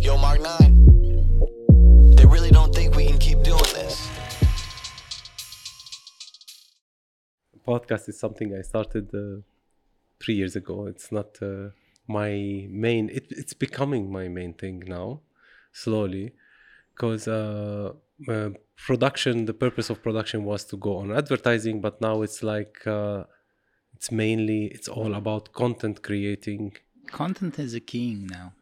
Yo, Mark 9. They really don't think we can keep doing this. podcast is something I started uh, three years ago. It's not uh, my main. It, it's becoming my main thing now, slowly, because uh, uh, production. The purpose of production was to go on advertising, but now it's like uh, it's mainly it's all about content creating. Content is a king now.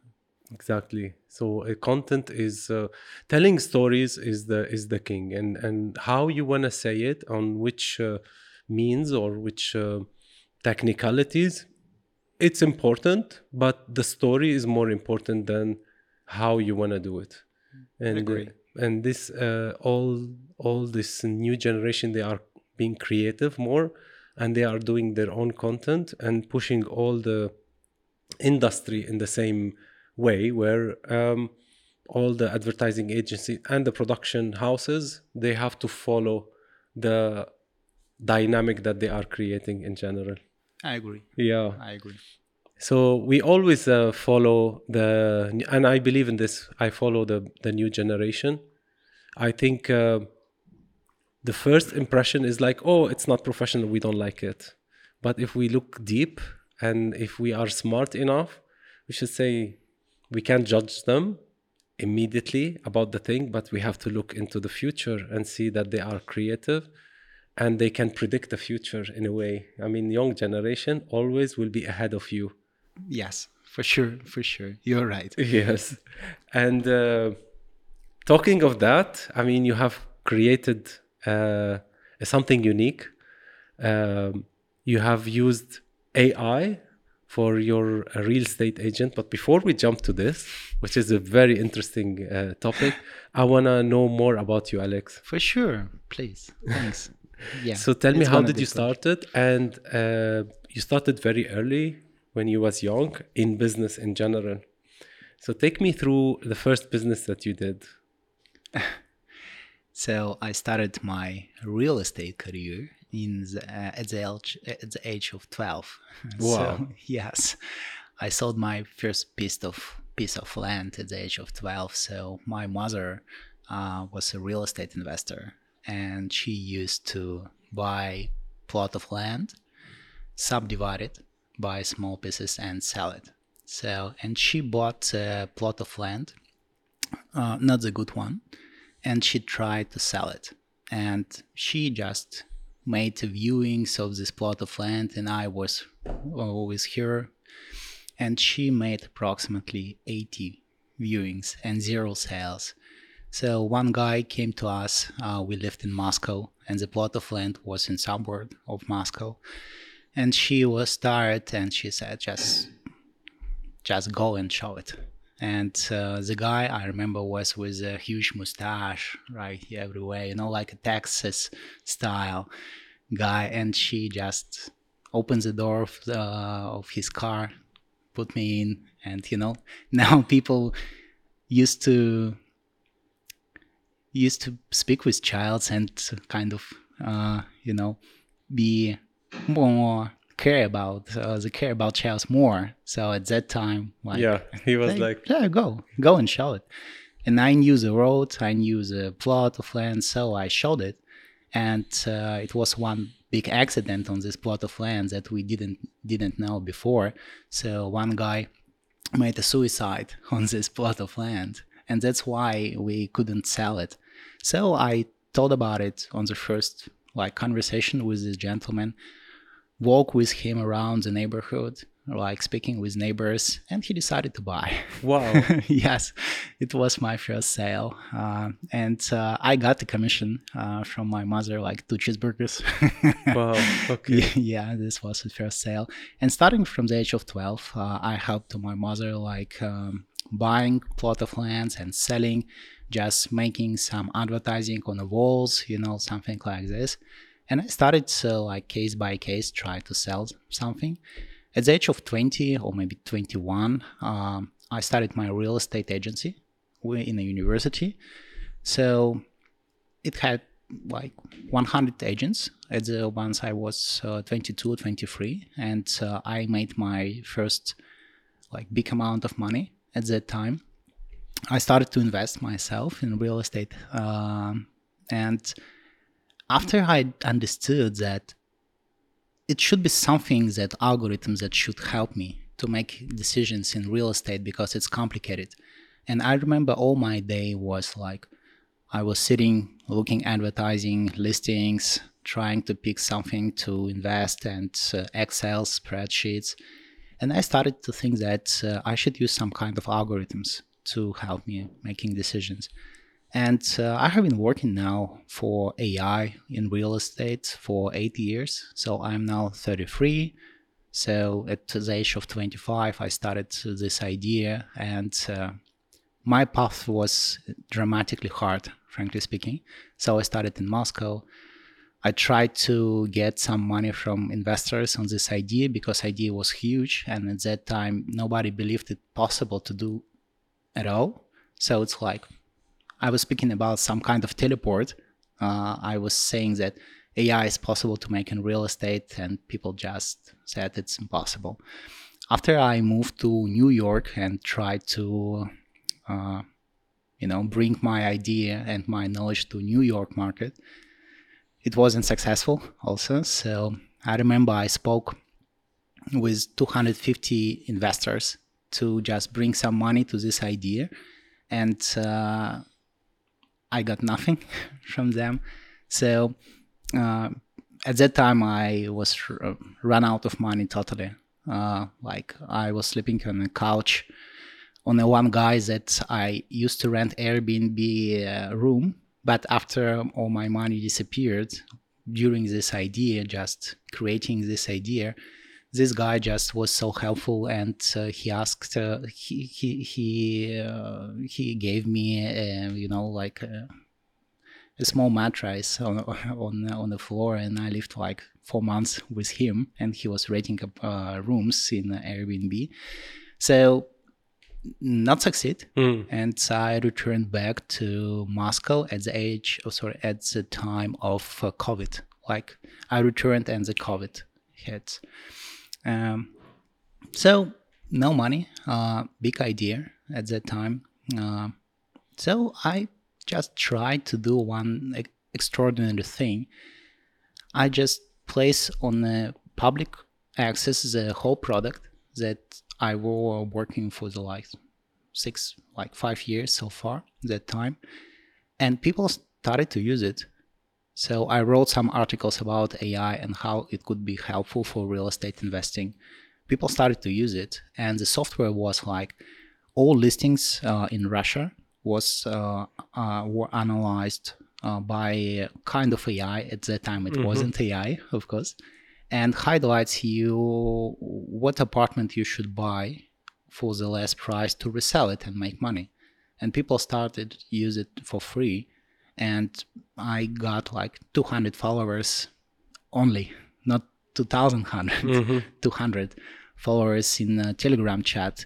Exactly. So uh, content is uh, telling stories is the is the king, and and how you wanna say it on which uh, means or which uh, technicalities, it's important, but the story is more important than how you wanna do it. And uh, Agree. and this uh, all all this new generation they are being creative more, and they are doing their own content and pushing all the industry in the same way where um, all the advertising agencies and the production houses they have to follow the dynamic that they are creating in general I agree. yeah I agree. so we always uh, follow the and i believe in this i follow the the new generation i think uh, the first impression is like oh it's not professional we don't like it but if we look deep and if we are smart enough we should say we can't judge them immediately about the thing but we have to look into the future and see that they are creative and they can predict the future in a way i mean young generation always will be ahead of you Yes, for sure, for sure. You're right. yes and uh, talking of that i mean you have created uh, something unique um, you have used ai for your uh, real estate agent but before we jump to this which is a very interesting uh, topic i want to know more about you alex For sure. Please. Thanks. Yeah. so tell me how did you start it and uh, you started very early when you was young in business in general so take me through the first business that you did So I started my real estate career in the, uh, at the age, at the age of twelve. Wow. So, yes, I sold my first piece of piece of land at the age of twelve. So my mother uh, was a real estate investor, and she used to buy plot of land, subdivide it, buy small pieces, and sell it. So and she bought a plot of land, uh, not the good one and she tried to sell it. And she just made viewings of this plot of land, and I was always here. And she made approximately 80 viewings and zero sales. So one guy came to us. Uh, we lived in Moscow, and the plot of land was in suburb of Moscow. And she was tired, and she said, "Just, just go and show it." And uh, the guy I remember was with a huge mustache, right everywhere, you know, like a Texas style guy. And she just opened the door of, the, of his car, put me in, and you know, now people used to used to speak with childs and kind of uh, you know be more care about uh, they care about childs more. So at that time, like yeah he was Hey, like yeah, go, go and show it. And I knew the road, I knew the plot of land, so I showed it. And uh, it was one big accident on this plot of land that we didn't didn't know before. So one guy made a suicide on this plot of land, and that's why we couldn't sell it. So I thought about it on the first like conversation with this gentleman, walk with him around the neighborhood, like speaking with neighbors, and he decided to buy. wow yes, it was my first sale, uh, and uh, I got the commission uh, from my mother, like two cheeseburgers. wow okay yeah, this was the first sale, and starting from the age of twelve, uh, I helped my mother like um, buying plot of lands and selling, just making some advertising on the walls, you know, something like this. And I started like case by case try to sell something. At the age of 20 or maybe 21, um, I started my real estate agency wi- in a university. So it had like 100 agents at the once I was uh, 22, 23, and uh, I made my first like big amount of money at that time. I started to invest myself in real estate. Um, and after I understood that it should be something that algorithms that should help me to make decisions in real estate because it's complicated. And I remember all my day was like I was sitting looking advertising listings, trying to pick something to invest and uh, Excel spreadsheets. And I started to think that uh, I should use some kind of algorithms to help me making decisions. And uh, I have been working now for AI in real estate for eight years. So I'm now 33. So at the age of 25, I started this idea, and uh, my path was dramatically hard, frankly speaking. So I started in Moscow. I tried to get some money from investors on this idea because idea was huge, and at that time nobody believed it possible to do at all. So it's like I was speaking about some kind of teleport. Uh, I was saying that AI is possible to make in real estate, and people just said it's impossible. After I moved to New York and tried to, uh, you know, bring my idea and my knowledge to New York market, it wasn't successful. Also, so I remember I spoke with 250 investors to just bring some money to this idea, and uh, I got nothing from them. So uh, at that time, I was r- run out of money totally. Uh, like I was sleeping on a couch on a one guy that I used to rent Airbnb uh, room, but after all my money disappeared during this idea, just creating this idea, this guy just was so helpful and uh, he asked uh, he he he, uh, he gave me uh, you know like uh, a small mattress on on on the floor and i lived like four months with him and he was renting uh, rooms in airbnb. So not succeed. Mm. and i returned back to moscow at the age oh sorry at the time of uh, covid. Like i returned and the covid hit um, so no money, uh, big idea at that time. Uh, so I just tried to do one extraordinary thing. I just place on the public access the whole product that I were working for the like six, like five years so far that time, and people started to use it. So I wrote some articles about AI and how it could be helpful for real estate investing. People started to use it, and the software was like all listings uh, in Russia was uh, uh, were analyzed uh, by kind of AI. At that time, it wasn't AI, of course, and highlights you what apartment you should buy for the less price to resell it and make money. And people started use it for free and I got like 200 followers only, not 2,100, 200 followers in a Telegram chat.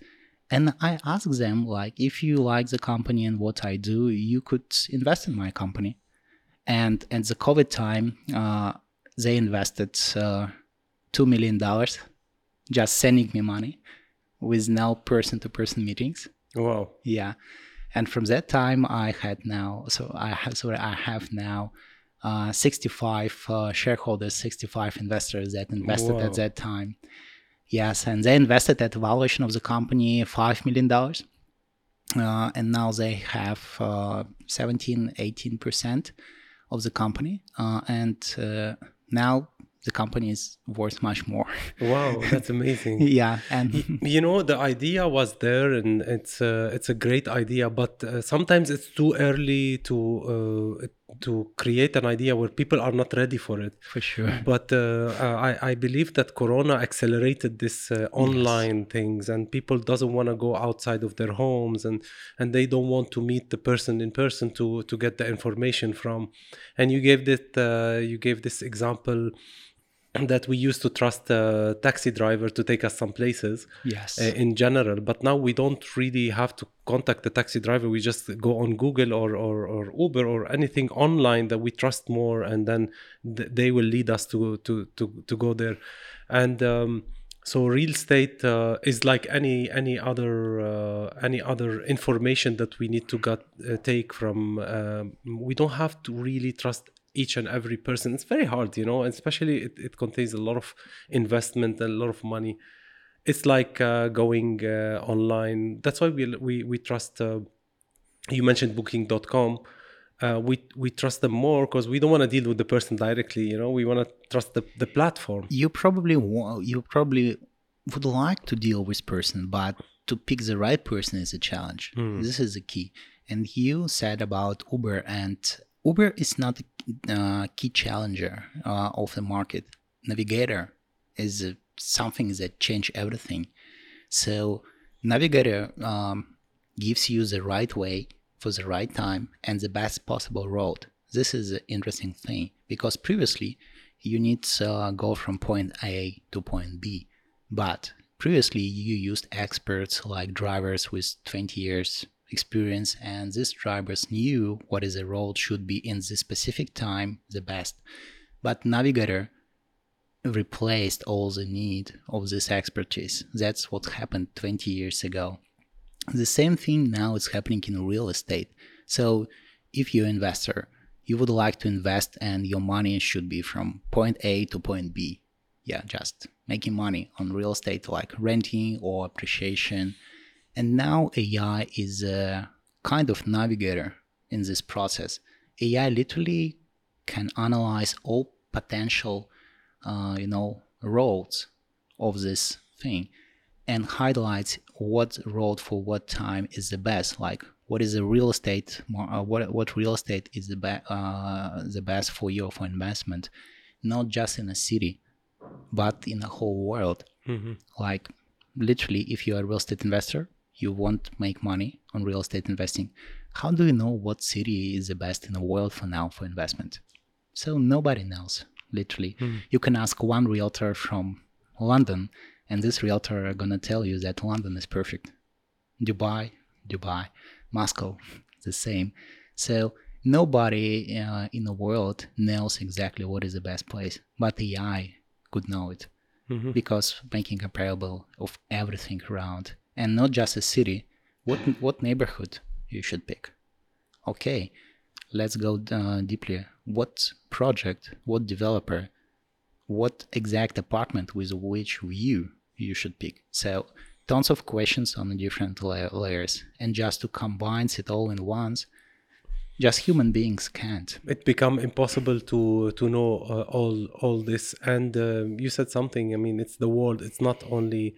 And I asked them, like, if you like the company and what I do, you could invest in my company. And at the COVID time, uh, they invested uh, $2 million just sending me money with now person to person meetings. Wow. Yeah, and from that time, I had now so I have sorry I have now uh, 65 uh, shareholders, 65 investors that invested Wow. at that time. Yes, and they invested at the valuation of the company five million dollars, uh, and now they have uh, 17, 18 percent of the company, uh, and uh, now the company is worth much more. Wow, that's amazing. yeah, and you know the idea was there and it's uh, it's a great idea but uh, sometimes it's too early to uh, to create an idea where people are not ready for it. For sure. but uh, uh, I, I believe that corona accelerated this uh, online things and people doesn't want to go outside of their homes and and they don't want to meet the person in person to to get the information from. And you gave this uh, you gave this example that we used to trust a taxi driver to take us some places Yes. uh, in general but now we don't really have to contact the taxi driver we just go on google or, or, or uber or anything online that we trust more and then th- they will lead us to, to, to, to go there and um, so real estate uh, is like any any other uh, any other information that we need to get uh, take from. Um, we don't have to really trust each and every person. It's very hard, you know, and especially it, it contains a lot of investment and a lot of money. It's like uh, going uh, online. That's why we we we trust. Uh, you mentioned Booking.com. Uh, we we trust them more because we don't want to deal with the person directly. You know, we want to trust the, the platform. you probably wa- you probably would like to deal with person but to pick the right person is a challenge this is the key and you said about uber and uber is not a uh, key challenger uh, of the market navigator is something that changes everything so navigator um, gives you the right way for the right time and the best possible road this is an interesting thing because previously you need to uh, go from point A to point B. But previously you used experts like drivers with 20 years experience and these drivers knew what is the road should be in this specific time the best. But Navigator replaced all the need of this expertise. That's what happened 20 years ago. The same thing now is happening in real estate. So if you're an investor, you would like to invest and your money should be from point A to point B. Yeah, just making money on real estate like renting or appreciation. And now AI is a kind of navigator in this process. AI literally can analyze all potential, uh, you know, roads of this thing and highlights what road for what time is the best. Like what is the real estate, uh, what what real estate is the be- uh, the best for you for investment, not just in a city, but in the whole world. Like literally, if you are a real estate investor, you won't make money on real estate investing. How do you know what city is the best in the world for now for investment? So nobody knows. Literally, you can ask one realtor from London, and this realtor are gonna tell you that London is perfect. Dubai, Dubai, Moscow, the same. So nobody uh, in the world knows exactly what is the best place, but AI could know it because making comparable of everything around and not just a city. What what neighborhood you should pick? Okay, let's go uh, deeply. What project? What developer? What exact apartment with which view you should pick? So tons of questions on different la- layers, and just to combine it all in once, just human beings can't. it become impossible to to know uh, all all this and um you said something i mean it's the world it's not only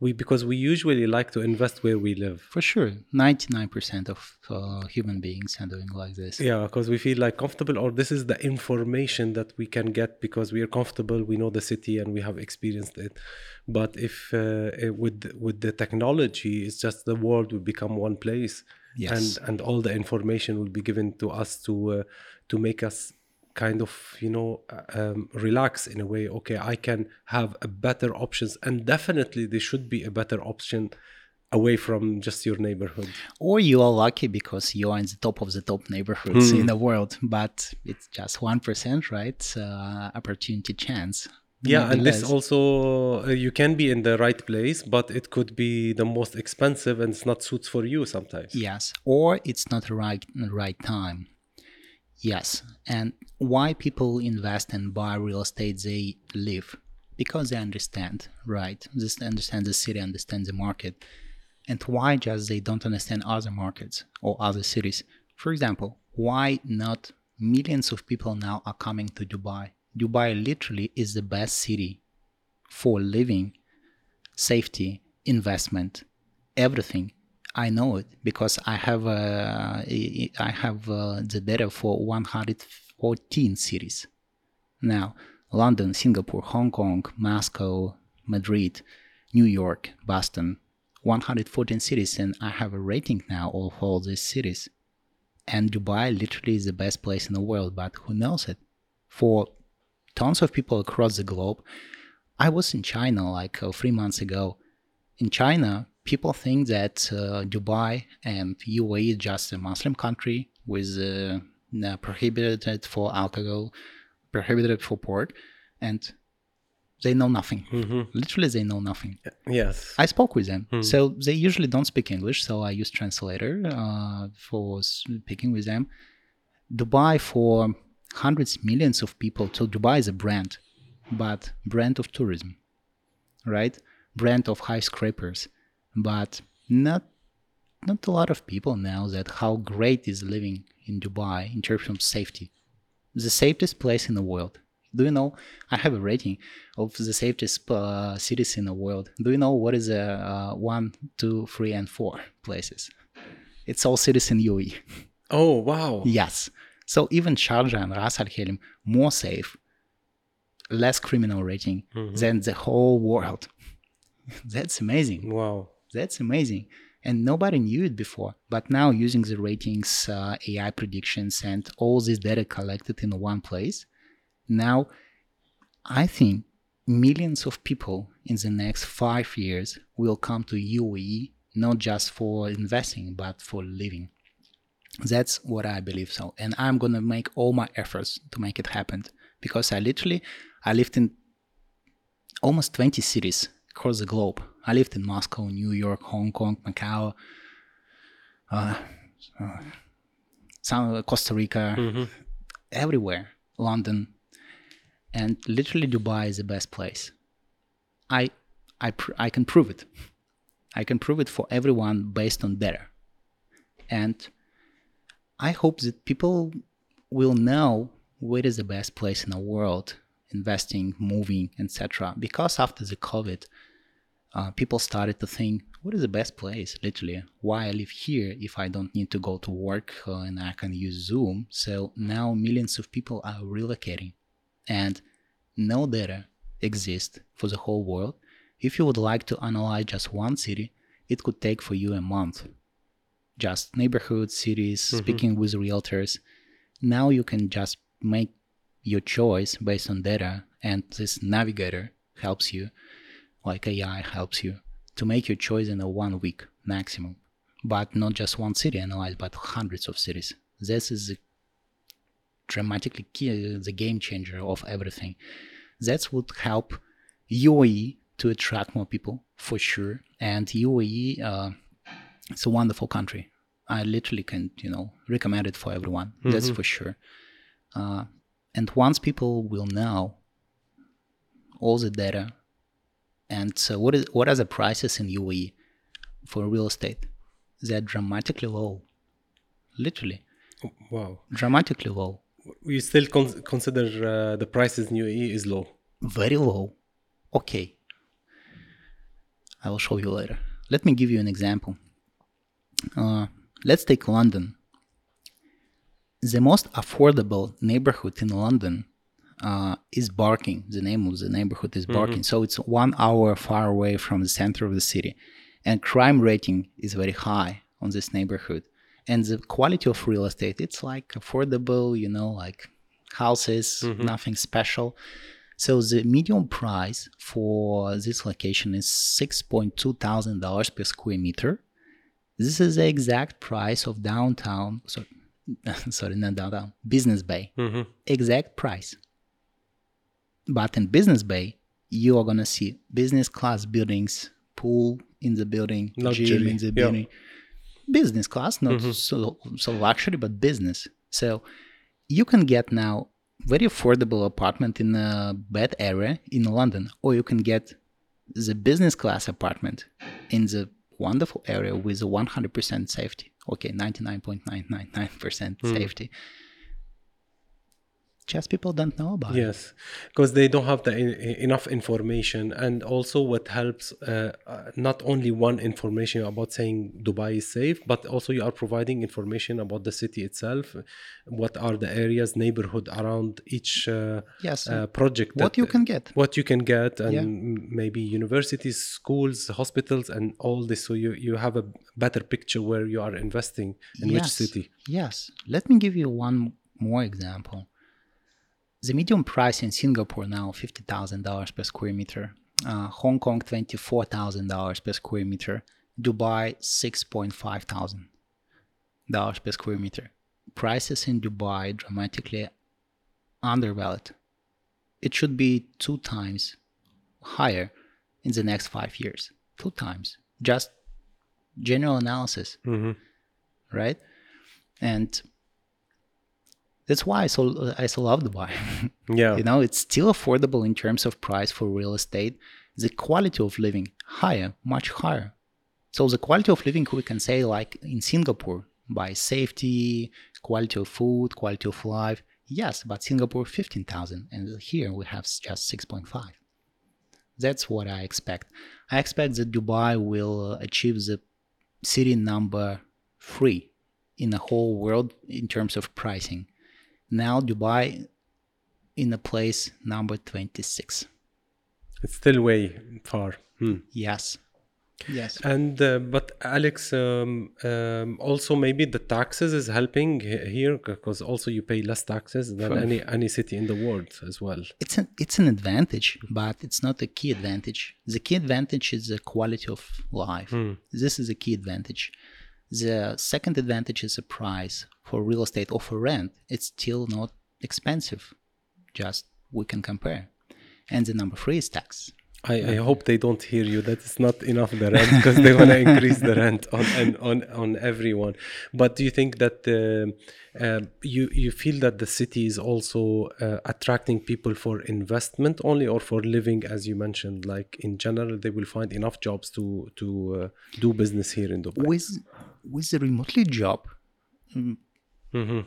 we because we usually like to invest where we live For sure, ninety nine percent of uh, human beings are doing like this. yeah because we feel like comfortable or this is the information that we can get because we are comfortable we know the city and we have experienced it but if uh, with with the technology it's just the world will become one place Yes. and and all the information will be given to us to uh, to make us kind of you know uh, um, relax in a way okay i can have a better options and definitely there should be a better option away from just your neighborhood. Or you are lucky because you are in the top of the top neighborhoods in the world but it's just 1% right? Uh, opportunity chance yeah and this also uh, you can be in the right place but it could be the most expensive and it's not suits for you sometimes. Yes or it's not right right time yes. And why people invest and buy real estate they live. Because they understand right? They understand the city understand the market. And why just they don't understand other markets or other cities? For example why not millions of people now are coming to dubai? Dubai literally is the best city for living safety investment everything i know it because i have uh, i have uh, the data for 114 cities. Now london singapore hong kong moscow madrid new york boston 114 cities and i have a rating now of all these cities. And dubai literally is the best place in the world but who knows it? For tons of people across the globe i was in china like uh, three months ago in china people think that uh, dubai and uae is just a muslim country with uh, prohibited for alcohol prohibited for pork and They know nothing. Mm-hmm. Literally, they know nothing. Yes. I spoke with them. So they usually don't speak English, so I use translator uh, for speaking with them. Dubai for hundreds, millions of people. So Dubai is a brand, but brand of tourism, right? Brand of high scrapers, but not not a lot of people know that how great is living in Dubai in terms of safety. The safest place in the world. Do you know? I have a rating of the safest uh, cities in the world. Do you know what is the uh, one, two, three, and four places? It's all cities in UAE. Oh wow. Yes. So even Sharjah and Ras Al Khaimah more safe, less criminal rating than the whole world. That's amazing. Wow. That's amazing. And nobody knew it before. But now, using the ratings, uh, AI predictions, and all this data collected in one place, now I think millions of people in the next five years will come to UAE not just for investing, but for living. That's what I believe so. And I'm going to make all my efforts to make it happen because I literally, I lived in almost 20 cities across the globe. I lived in Moscow, New York, Hong Kong, Macau, uh, uh, some, Costa Rica, everywhere, London, and literally Dubai is the best place. I, I, pr- I can prove it. I can prove it for everyone based on data, and I hope that people will know what is the best place in the world investing, moving, etc. Because after the COVID, uh, people started to think, what is the best place? Literally, why I live here if I don't need to go to work uh, and I can use Zoom? So now millions of people are relocating, and no data exists for the whole world. If you would like to analyze just one city, it could take for you a month. Just neighborhoods, cities, speaking with realtors. Now you can just make your choice based on data, and this navigator helps you, like AI helps you, to make your choice in a one week maximum. But not just one city analyzed, but hundreds of cities. This is dramatically key, the game changer of everything. That would help UAE to attract more people for sure. And UAE, uh, it's a wonderful country. I literally can, you know, recommend it for everyone. That's for sure. Uh, and once people will know all the data, and so what is what are the prices in UAE for real estate? They're dramatically low, literally Wow. dramatically low, You still con- consider uh, the prices in UAE is low. very low. Okay, I will show you later. Let me give you an example. Uh, let's take London. The most affordable neighborhood in London uh, is Barking. The name of the neighborhood is mm-hmm. Barking. So it's one hour far away from the center of the city. And crime rating is very high on this neighborhood. And the quality of real estate, it's like affordable, you know, like houses, mm-hmm. nothing special. So the median price for this location is $6.2 thousand per square meter. This is the exact price of downtown. So, sorry, not downtown. Business Bay. Mm-hmm. Exact price. But in Business Bay, you are gonna see business class buildings, pool in the building, gym in the yeah. building. Business class, not mm-hmm. so so luxury, but business. So you can get now very affordable apartment in a bad area in London, or you can get the business class apartment in the wonderful area with 100% safety. Okay, 99.999% hmm. safety. Just people don't know about it. Yes, because they don't have the en- enough information, and also what helps uh, uh, not only one information about saying Dubai is safe, but also you are providing information about the city itself. What are the areas, neighborhood around each uh, Yes. uh, project? What that- you can get. what you can get, and Yeah. maybe universities, schools, hospitals, and all this. So you you have a better picture where you are investing in which Yes. city. Yes. Let me give you one more example. The median price in Singapore now fifty thousand dollars per square meter. Uh, Hong Kong twenty four thousand dollars per square meter. Dubai six point five thousand dollars per square meter. Prices in Dubai dramatically undervalued. It should be two times higher in the next five years. Two times. Just general analysis, Mhm. right? And that's why I so I so love Dubai. Yeah. you know, it's still affordable in terms of price for real estate. The quality of living higher, much higher. So the quality of living we can say like in Singapore by safety, quality of food, quality of life. Yes, but Singapore 15,000 and here we have just 6.5. That's what I expect. I expect that Dubai will achieve the city number 3 in the whole world in terms of pricing. Now Dubai in a place number 26. It's still way far. Hmm. Yes. Yes. And uh, but Alex, um, um, also maybe the taxes is helping here because also you pay less taxes than For- any any city in the world as well. It's an it's an advantage, but it's not a key advantage. The key advantage is the quality of life. This is a key advantage. The second advantage is the price for real estate or for rent. It's still not expensive. Just we can compare. And the number three is tax. I, I hope they don't hear you. That is not enough the rent because they want to increase the rent on and on on everyone. But do you think that uh, uh, you you feel that the city is also uh, attracting people for investment only or for living, as you mentioned? Like in general, they will find enough jobs to to uh, do business here in Dubai. With with the remotely job, Mhm.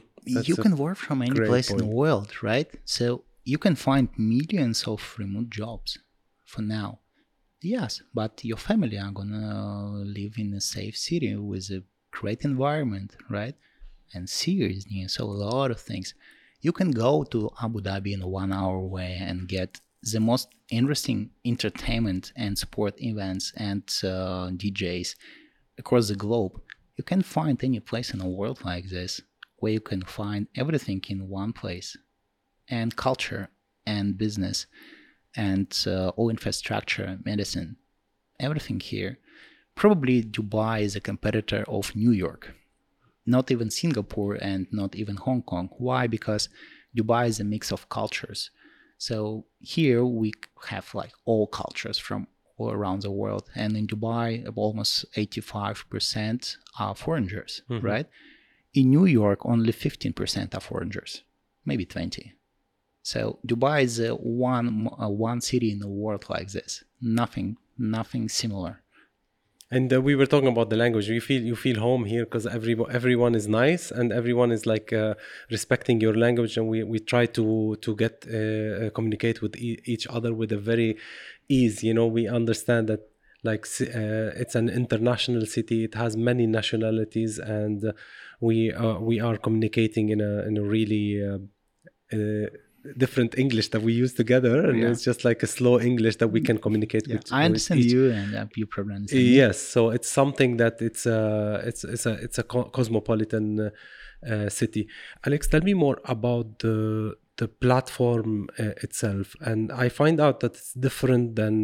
You can work from any place in the world, right? So you can find millions of remote jobs for now. Yes, but your family are gonna live in a safe city with a great environment, right? And serious so a lot of things. You can go to Abu Dhabi in a one hour way and get the most interesting entertainment and sport events and uh, DJs across the globe. You can find any place in the world like this where you can find everything in one place and culture and business and uh, all infrastructure, medicine, everything here. Probably Dubai is a competitor of New York, not even Singapore and not even Hong Kong. Why? Because Dubai is a mix of cultures. So here we have like all cultures from all around the world. And in Dubai, almost 85% are foreigners, right? In New York, only 15% are foreigners, maybe 20. So Dubai is uh, one uh, one city in the world like this. Nothing, nothing similar. And uh, we were talking about the language. You feel you feel home here because every everyone is nice and everyone is like uh, respecting your language, and we, we try to to get communicate with e- each other with a very ease. You know, we understand that like uh, it's an international city. It has many nationalities, and we uh, we are communicating in a in a really uh, different English that we use together, and Yeah. it's just like a slow English that we can communicate with. I understand each- you, and uh, you probably understand me. Yes, so it's something that it's a it's it's a it's a co- cosmopolitan uh, uh, city. Alex, tell me more about the the platform uh, itself, and I find out that it's different than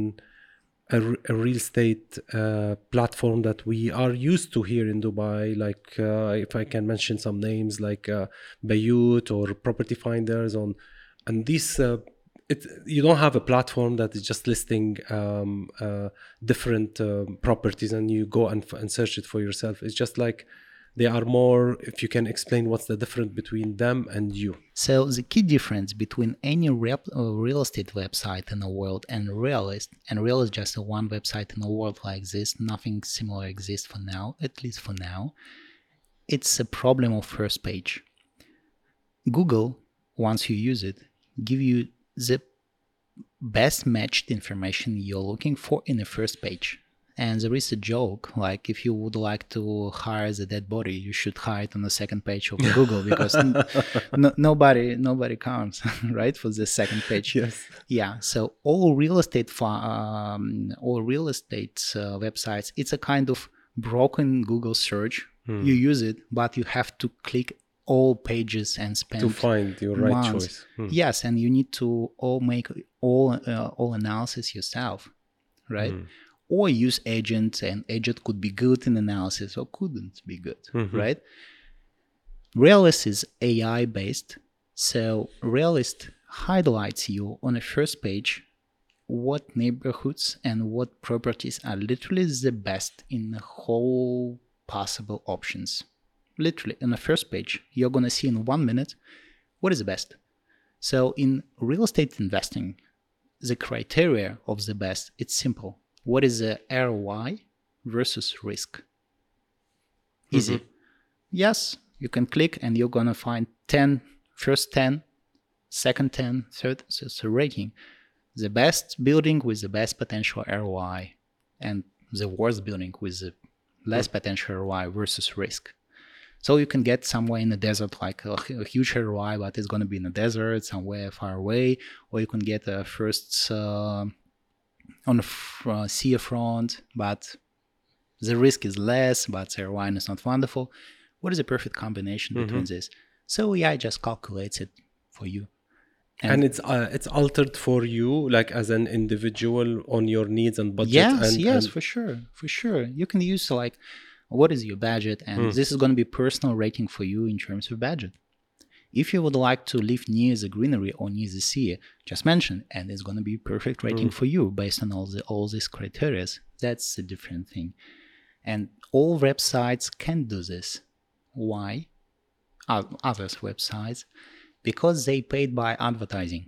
a real estate uh, platform that we are used to here in Dubai. Like uh, if I can mention some names like uh, Bayut or Property Finders on, and these. Uh, it, you don't have a platform that is just listing um, uh, different um, properties and you go and, and search it for yourself. It's just like they are more. If you can explain what's the difference between them and you. So the key difference between any rep, uh, real estate website in the world and Realiste, and Realiste is just one website in the world like this, nothing similar exists for now, at least for now. It's a problem of first page. Google, once you use it, give you the best matched information you're looking for in the first page. And there is a joke like if you would like to hire the dead body, you should hire it on the second page of Google because no, nobody nobody comes right for the second page. Yes. Yeah. So all real estate um, all real estate uh, websites, it's a kind of broken Google search. You use it, but you have to click all pages and spend To find your right months. choice. Hmm. Yes, and you need to all make all uh, all analysis yourself, right? Hmm. Or use agent, and agent could be good in analysis or couldn't be good, Mm-hmm. right? Realiste is AI based, so Realiste highlights you on the first page what neighborhoods and what properties are literally the best in the whole possible options. Literally, on the first page, you're going to see in one minute what is the best. So, in real estate investing, the criteria of the best it's simple. What is the ROI versus risk? Mm-hmm. Easy. Yes, you can click and you're going to find 10, first 10, second 10, third, so it's a rating. The best building with the best potential ROI and the worst building with the less mm. potential ROI versus risk. So you can get somewhere in the desert, like a, a huge ROI, but it's going to be in the desert, somewhere far away, or you can get a first uh, on the f- uh, seafront, but the risk is less, but the ROI is not wonderful. What is the perfect combination between this? So AI just calculates it for you. and, it's uh, it's altered for you like as an individual on your needs and budget yes and, yes and- for sure for sure you can use like what is your budget? And Hmm. this is going to be personal rating for you in terms of budget. If you would like to live near the greenery or near the sea just mention and it's going to be perfect rating Hmm. for you based on all the all these criteria. That's a different thing. And all websites can do this. Why? Others websites. Because they paid by advertising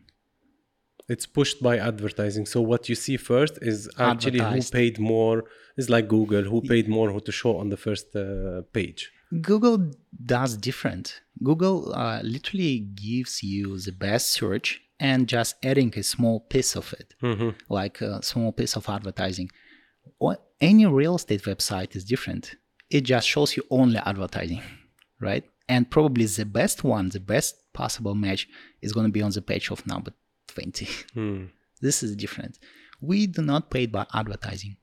it's pushed by advertising so what you see first is actually who paid more is like google who paid more who to show on the first uh, page Google does different. Google uh, literally gives you the best search and just adding a small piece of it, like a small piece of advertising. Or any real estate website is different. It just shows you only advertising, right? And probably the best one, the best possible match is going to be on the page of number 20. This is different. We do not pay by advertising.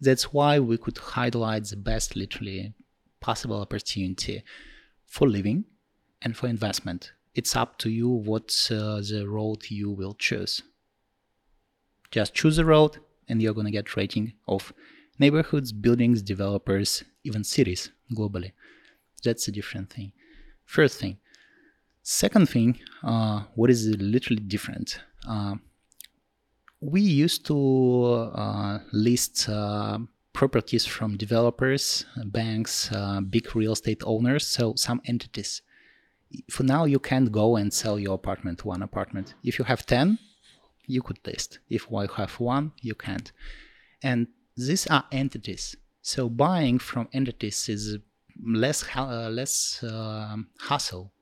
That's why we could highlight the best, literally, possible opportunity for living and for investment. It's up to you what uh, the road you will choose. Just choose a road and you're going to get rating of neighborhoods, buildings, developers, even cities globally. That's a different thing. First thing. Second thing, uh, what is literally different? Uh, we used to uh, list uh, properties from developers, banks, uh, big real estate owners, so some entities. For now, you can't go and sell your apartment, one apartment. If you have 10, you could list. If you have one, you can't. And these are entities. So buying from entities is less uh, less hassle,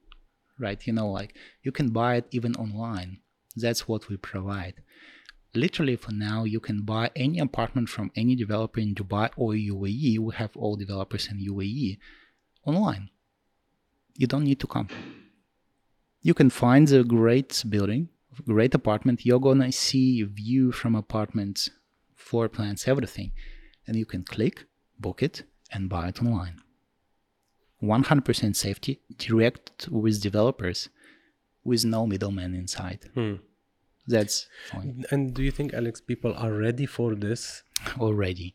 right? You know, like you can buy it even online. That's what we provide. Literally for now you can buy any apartment from any developer in dubai or uae we have all developers in uae online. You don't need to come. You can find a great building great apartment. You're gonna see view from apartments floor plans everything. And you can click book it and buy it online 100% safety direct with developers with no middleman inside that's fine and do you think alex people are ready for this already.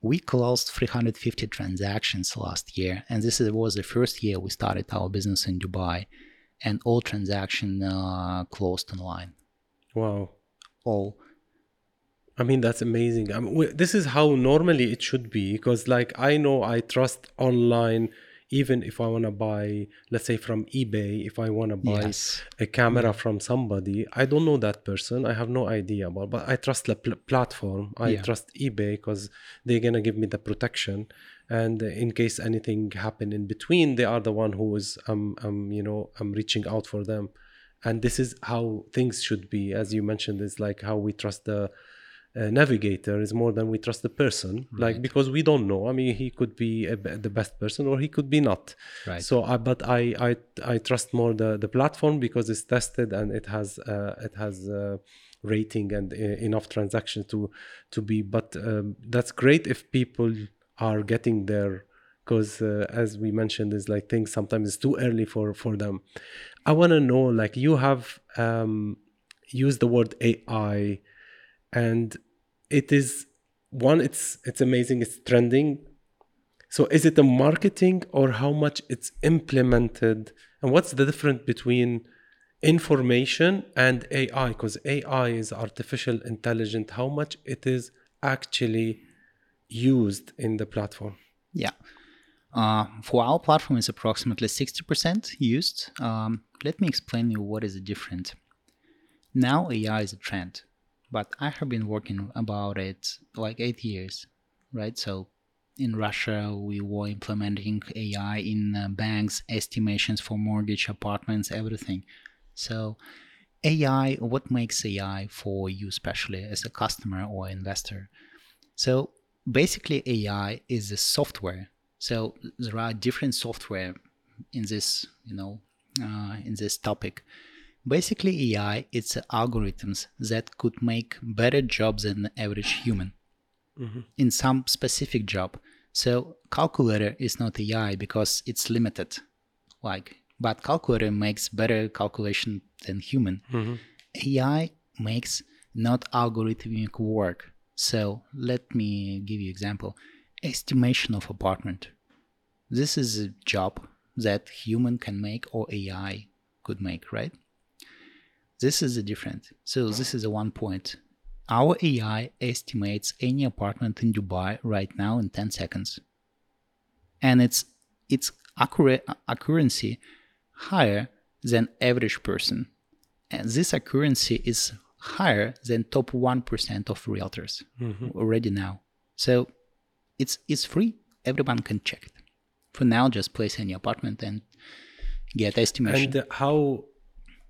We closed 350 transactions last year, and this was the first year we started our business in Dubai, and all transaction uh, closed online. wow All. I mean, that's amazing. I mean, this is how normally it should be because, like, I know I trust online, even if I want to buy, let's say, from eBay, if I want to buy Yes. a camera from somebody, I don't know that person. I have no idea about, but I trust the pl- platform. I Yeah. trust eBay because they're gonna give me the protection, and in case anything happen in between, they are the one who is, um, um, you know, I'm reaching out for them, and this is how things should be. As you mentioned, it's like how we trust the uh, navigator is more than we trust the person like because we don't know. I mean he could be a, the best person or he could be not. Right. so I, but I, I i trust more the the platform because it's tested and it has uh, it has uh, rating and uh, enough transactions to to be. But um, that's great if people are getting there because uh, as we mentioned is like things sometimes it's too early for for them. I want to know like you have um used the word ai and it is one it's it's amazing it's trending so is it a marketing or how much it's implemented and what's the difference between information and AI because AI is artificial intelligence, how much it is actually used in the platform. Yeah. Uh, for our platform, it's approximately 60% used. Um, let me explain you what is the difference. Now AI is a trend, but I have been working about it like eight years, right? So in Russia, we were implementing AI in uh, banks, estimations for mortgage, apartments, everything. So AI, what makes AI for you, especially as a customer or investor? So basically, AI is a software. So there are different software in this, you know, uh, in this topic. Basically, AI it's algorithms that could make better jobs than the average human mm-hmm. in some specific job. So calculator is not AI because it's limited. Like, but calculator makes better calculation than human. Mm-hmm. AI makes not algorithmic work. So let me give you example. Estimation of apartment. This is a job that human can make or AI could make, right? This is the difference. So this is a one point. Our AI estimates any apartment in Dubai right now in 10 seconds. And it's its accurate accuracy higher than average person. And this accuracy is higher than top 1% of realtors mm-hmm. already now. So it's it's free. Everyone can check it. For now, just place any apartment and get estimation. And how,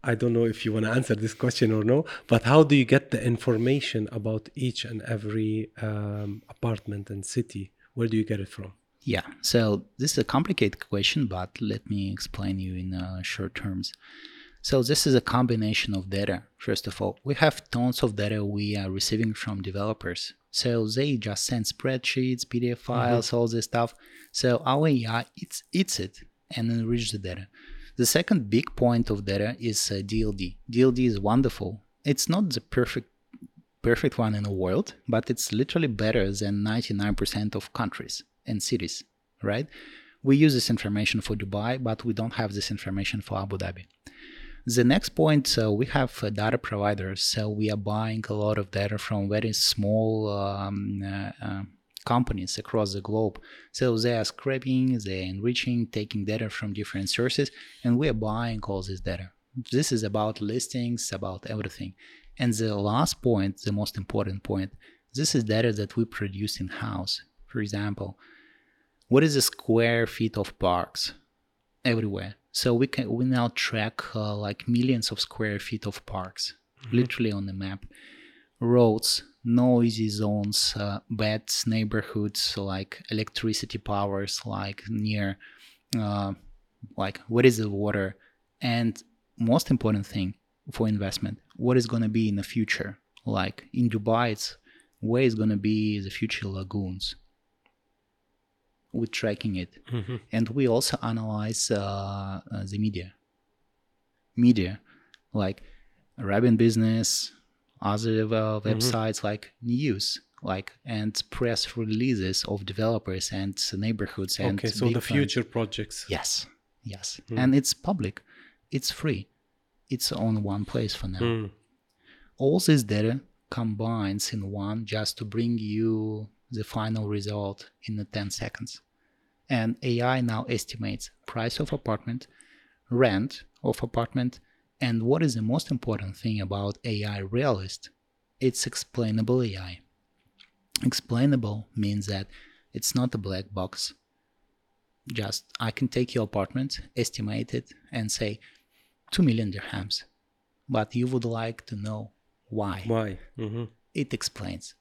I don't know if you want to answer this question or no, but how do you get the information about each and every um, apartment and city? Where do you get it from? Yeah, so this is a complicated question, but let me explain you in uh, short terms. So this is a combination of data. First of all, we have tons of data we are receiving from developers. So they just send spreadsheets, PDF files, all this stuff. So our AI it's eats it and enrich the data. The second big point of data is uh, DLD. DLD is wonderful. It's not the perfect perfect one in the world, but it's literally better than 99% of countries and cities, right? We use this information for Dubai, but we don't have this information for Abu Dhabi. The next point, uh, we have uh, data providers. So we are buying a lot of data from very small um, uh, uh, companies across the globe. So they are scraping, they're enriching, taking data from different sources, and we are buying all this data. This is about listings, about everything. And the last point, the most important point, this is data that we produce in house. For example, what is the square feet of parks everywhere? So we can we now track uh, like millions of square feet of parks, literally on the map. Roads, noisy zones, uh, bad neighborhoods, like electricity powers, like near, uh, like what is the water, and most important thing for investment, what is going to be in the future? Like in Dubai, it's where is going to be the future lagoons. We're tracking it, and we also analyze uh, uh, the media. Media, like Arabian business, other uh, websites like news, like and press releases of developers and neighborhoods and okay, so the future projects. Yes, yes, and it's public, it's free, it's on one place for now. Mm. All this data combines in one just to bring you the final result in the 10 seconds. And AI now estimates price of apartment, rent of apartment, and what is the most important thing about AI Realiste? It's explainable AI. Explainable means that it's not a black box. Just I can take your apartment, estimate it, and say 2 million dirhams. But you would like to know why. Why? hmm It explains.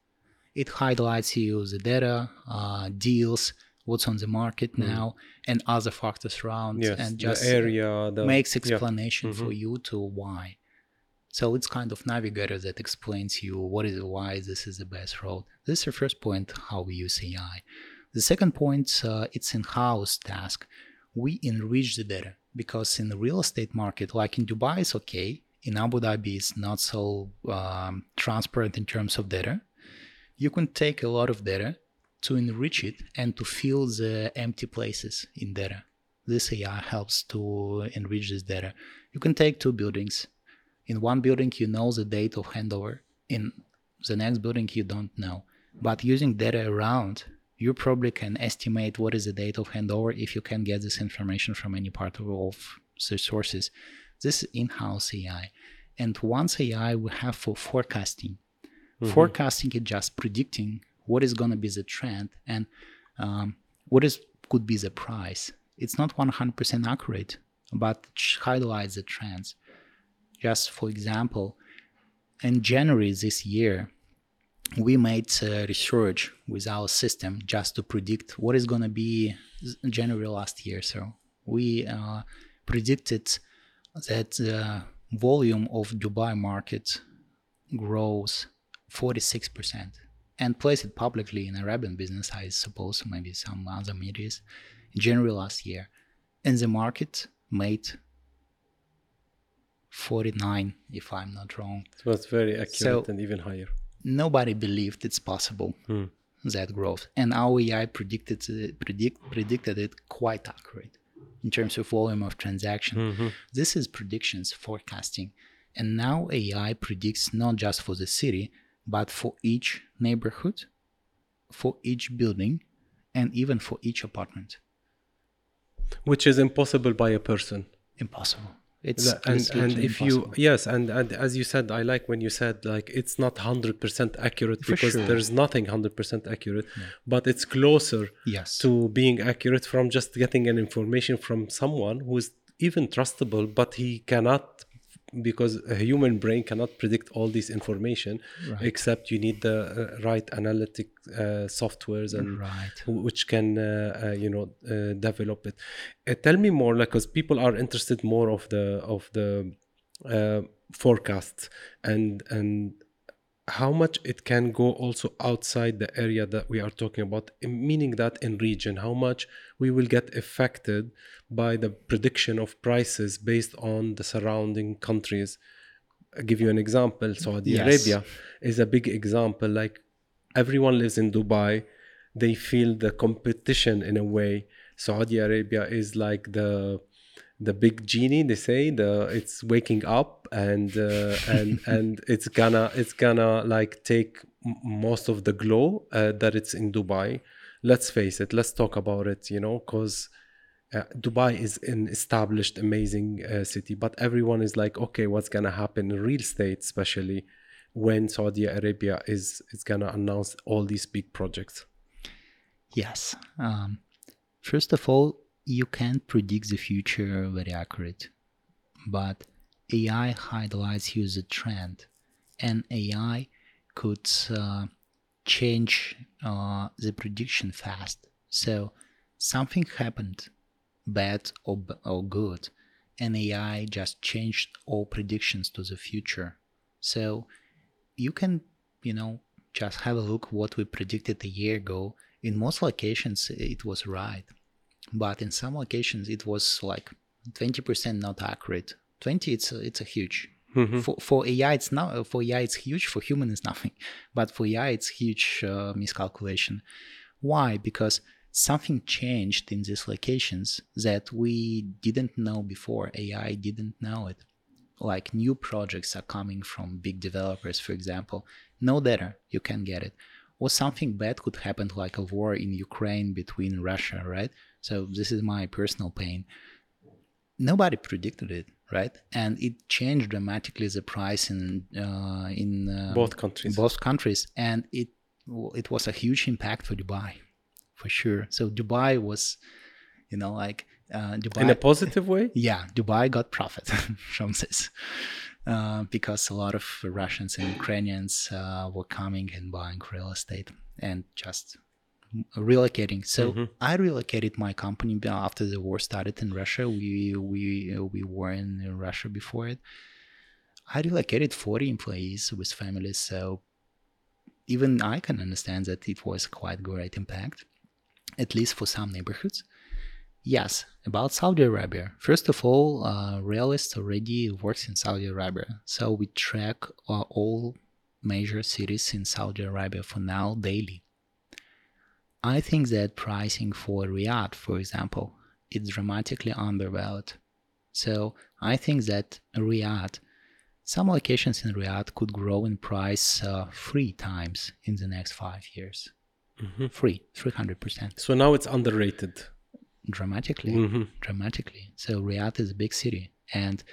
It highlights you the data, uh, deals, what's on the market now, and other factors around, Yes, and just the area, the makes yeah. explanation for you to why. So it's kind of navigator that explains you what is why this is the best road. This is the first point how we use AI. The second point, uh, it's in-house task. We enrich the data because in the real estate market, like in Dubai, it's okay. In Abu Dhabi, it's not so um, transparent in terms of data. You can take a lot of data to enrich it and to fill the empty places in data. this AI helps to enrich this data. You can take two buildings. In one building, you know the date of handover. In the next building, you don't know. But using data around, you probably can estimate what is the date of handover if you can get this information from any part of, of the sources. This is in-house AI. And once AI we have for forecasting. Mm-hmm. Forecasting is just predicting what is going to be the trend and um, what is could be the price. It's not 100% accurate, but highlights the trends. Just for example, in January this year, we made uh, research with our system just to predict what is going to be January last year. So we uh, predicted that the volume of Dubai market grows 46% and place it publicly in Arabian business, I suppose, maybe some other medias, January last year. And the market made 49, if I'm not wrong. It was very accurate So- and even higher. Nobody believed it's possible, hmm. that growth. And our AI predicted, predict, predicted it quite accurate in terms of volume of transaction. Mm-hmm. This is predictions, forecasting. And now AI predicts not just for the city, but for each neighborhood, for each building, and even for each apartment. Which is impossible by a person. Impossible. It's and and if you impossible. yes and, and as you said i like when you said like it's not 100% accurate For because sure. there's nothing 100% accurate but it's closer Yes. to being accurate from just getting an information from someone who is even trustable but he cannot because a human brain cannot predict all this information except you need the uh, right analytic uh, softwares and Right. which can uh, uh, you know uh, develop it uh, tell me more like because people are interested more of the of the uh, forecasts and and how much it can go also outside the area that we are talking about meaning that in region how much we will get affected by the prediction of prices based on the surrounding countries. I'll give you an example. Saudi Yes. arabia is a big example. Like everyone lives in dubai. They feel the competition in a way. Saudi arabia is like the the big genie they say the it's waking up and uh, and and it's gonna it's gonna like take most of the glow uh, that it's in dubai let's face it let's talk about it you know because uh, Dubai is an established, amazing uh, city, but everyone is like, okay, what's gonna happen in real estate, especially when Saudi Arabia is is gonna announce all these big projects. Yes. Um, first of all, you can't predict the future very accurate, but AI highlights the trend, and AI could uh, change uh, the prediction fast. So something happened, bad or or good, and AI just changed all predictions to the future. So you can, you know, just have a look what we predicted a year ago. In most locations, it was right, but in some locations, it was like 20% not accurate. 20, it's a, it's a huge. For, for AI, it's not for AI, it's huge. For human, it's nothing, but for AI, it's huge uh, miscalculation. Why? Because something changed in these locations that we didn't know before. AI didn't know it like new projects are coming from big developers, for example, no data, you can get it. Or something bad could happen, like a war in Ukraine between Russia, right? So this is my personal pain. Nobody predicted it, right? And it changed dramatically the price in uh, in uh, Both countries. both countries, and it it was a huge impact for Dubai, for sure. So Dubai was, you know, like uh, Dubai In a positive way? yeah, Dubai got profit from this uh, because a lot of Russians and Ukrainians uh, were coming and buying real estate and just relocating. So I relocated my company after the war started in Russia. We we we were in Russia before it. I relocated 40 employees with families, so even I can understand that it was quite great impact, at least for some neighborhoods. Yes, about Saudi Arabia. First of all, uh, Realiste already works in Saudi Arabia, so we track uh, all major cities in Saudi Arabia for now daily. I think that pricing for Riyadh, for example, is dramatically undervalued. So I think that Riyadh, some locations in Riyadh could grow in price uh, three times in the next five years. Three, 300%. So now it's underrated. Dramatically. Mhm. Dramatically. So Riyadh is a big city. And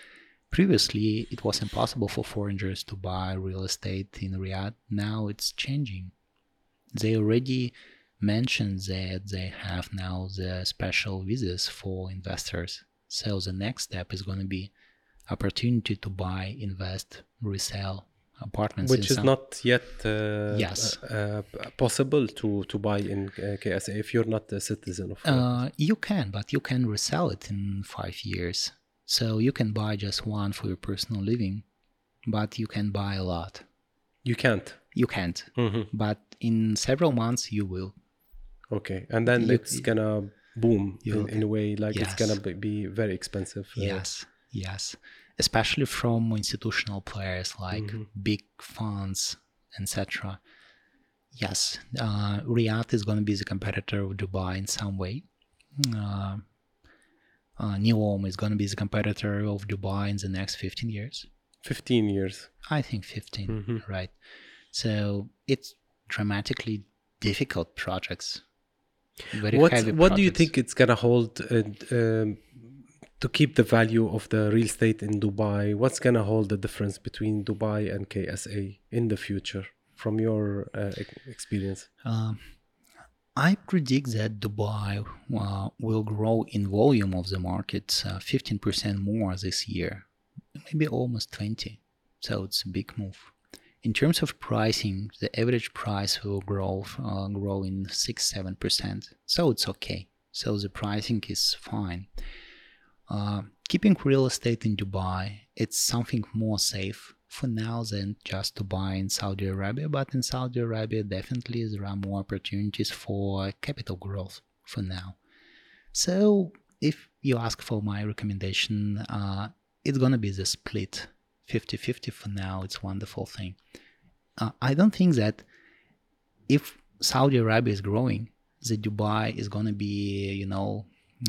previously it was impossible for foreigners to buy real estate in Riyadh. Now it's changing. They already mentioned that they have now the special visas for investors. So the next step is going to be opportunity to buy, invest, resell apartments. Which is some- not yet uh, Yes. uh, uh, possible to, to buy in uh, KSA if you're not a citizen of. Uh, you can, but you can resell it in five years. So you can buy just one for your personal living, but you can buy a lot. you can't. You can't, hmm but in several months you will. Okay, and then You- it's gonna boom in, in a way like it's gonna be, be very expensive. uh, Yes, yes, especially from institutional players like Mm-hmm. big funds, etc. Yes, uh, Riyadh is going to be the competitor of Dubai in some way. Uh, uh, Neom is going to be the competitor of Dubai in the next 15 years. 15 years. I think 15, Mhm. right? So it's dramatically difficult projects. Very What heavy what do you think it's gonna hold uh, um, to keep the value of the real estate in Dubai? What's gonna hold the difference between Dubai and KSA in the future, from your uh, experience? Um, I predict that Dubai uh, will grow in volume of the market uh, 15% more this year, maybe almost 20. So it's a big move. In terms of pricing, the average price will grow uh, grow in six seven percent. So it's okay. So the pricing is fine. Uh, keeping real estate in Dubai, it's something more safe for now than just to buy in Saudi Arabia. But in Saudi Arabia, definitely there are more opportunities for capital growth for now. So if you ask for my recommendation, uh, it's gonna be the split 50-50 for now. It's a wonderful thing. Uh, I don't think that if Saudi Arabia is growing, the Dubai is gonna be, you know,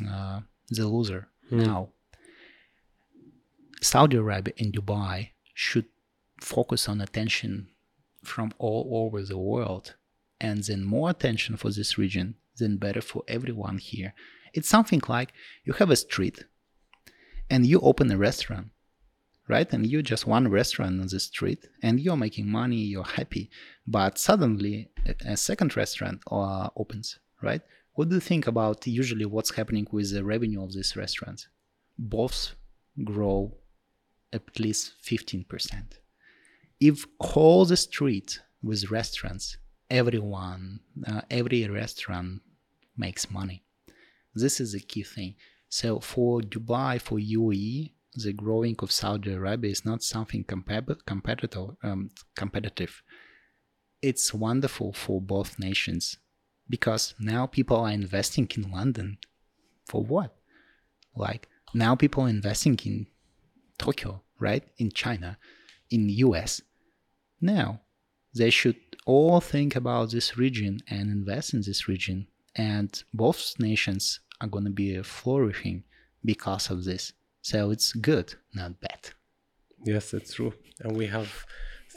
uh, the loser now. Saudi Arabia and Dubai should focus on attention from all over the world, and then more attention for this region, then better for everyone here. It's something like you have a street, and you open a restaurant, right? And you just one restaurant on the street, and you're making money, you're happy. But suddenly, a, second restaurant uh, opens, right? What do you think about usually what's happening with the revenue of these restaurants? Both grow at least 15%. If all the street with restaurants, everyone, uh, every restaurant makes money. This is the key thing. So for Dubai, for UAE, the growing of Saudi Arabia is not something compab- competitive. Um, competitive. It's wonderful for both nations because now people are investing in London. For what? Like now people are investing in Tokyo, right? In China, in US. Now they should all think about this region and invest in this region. And both nations are going to be flourishing because of this. So it's good, not bad. Yes, it's true. And we have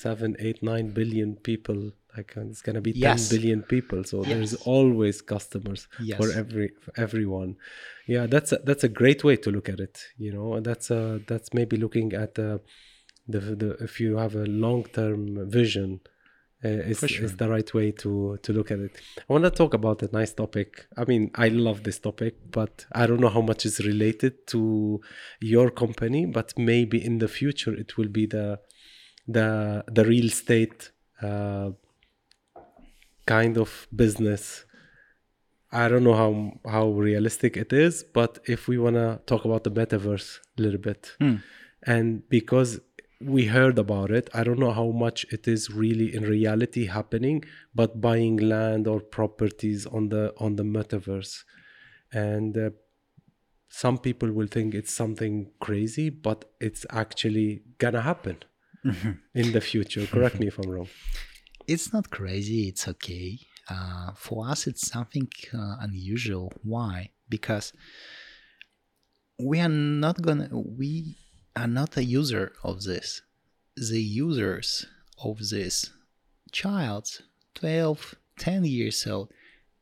seven, eight, nine billion people. Like uh, it's gonna be Yes. ten billion people. So there's always customers Yes. for every for everyone. Yeah, that's a, that's a great way to look at it. You know, and that's a, that's maybe looking at the the, the if you have a long term vision. Uh, is, sure. is the right way to to look at it. I want to talk about a nice topic. I mean, I love this topic, but I don't know how much is related to your company. But maybe in the future, it will be the the the real estate uh, kind of business. I don't know how how realistic it is, but if we want to talk about the metaverse a little bit, Hmm. and because we heard about it, I don't know how much it is really in reality happening, but buying land or properties on the on the metaverse, and uh, some people will think it's something crazy, but it's actually gonna happen in the future. Correct me if I'm wrong. It's not crazy, it's okay. Uh, for us, it's something uh, unusual. Why? Because we are not gonna we are not a user of this. The users of this child 12 10 years old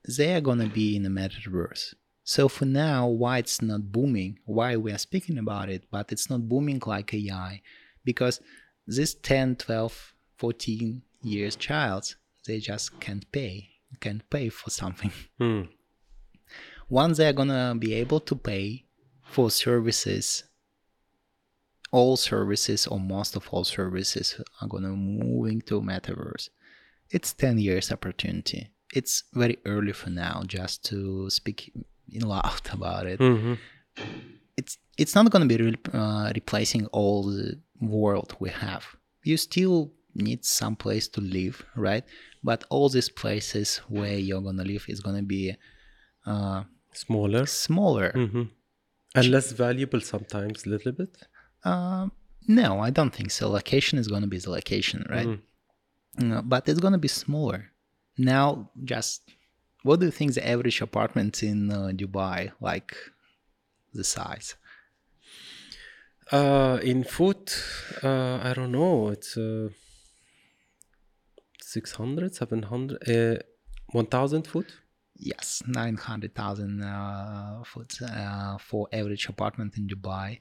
they are gonna be in the metaverse. So for now why it's not booming why we are speaking about it but it's not booming like ai because this 10 12 14 years child they just can't pay can't pay for something. Hmm. once they're gonna be able to pay for services all services or most of all services are gonna moving to metaverse. It's 10 years opportunity. It's very early for now just to speak in loud about it. Mhm. it's it's not going to be re- uh, replacing all the world we have. You still need some place to live right? But all these places where you're going to live is going to be uh, Smaller. smaller. Hmm And less valuable sometimes, a little bit. Um, no i don't think so location is going to be the location right Mhm. Uh, but it's going to be smaller now just what do you think the average apartment in uh, dubai like the size Uh, in foot, uh, I don't know. It's uh, 600, 700, uh, 1000 foot. Yes, 900,000 uh, foot uh, for average apartment in Dubai.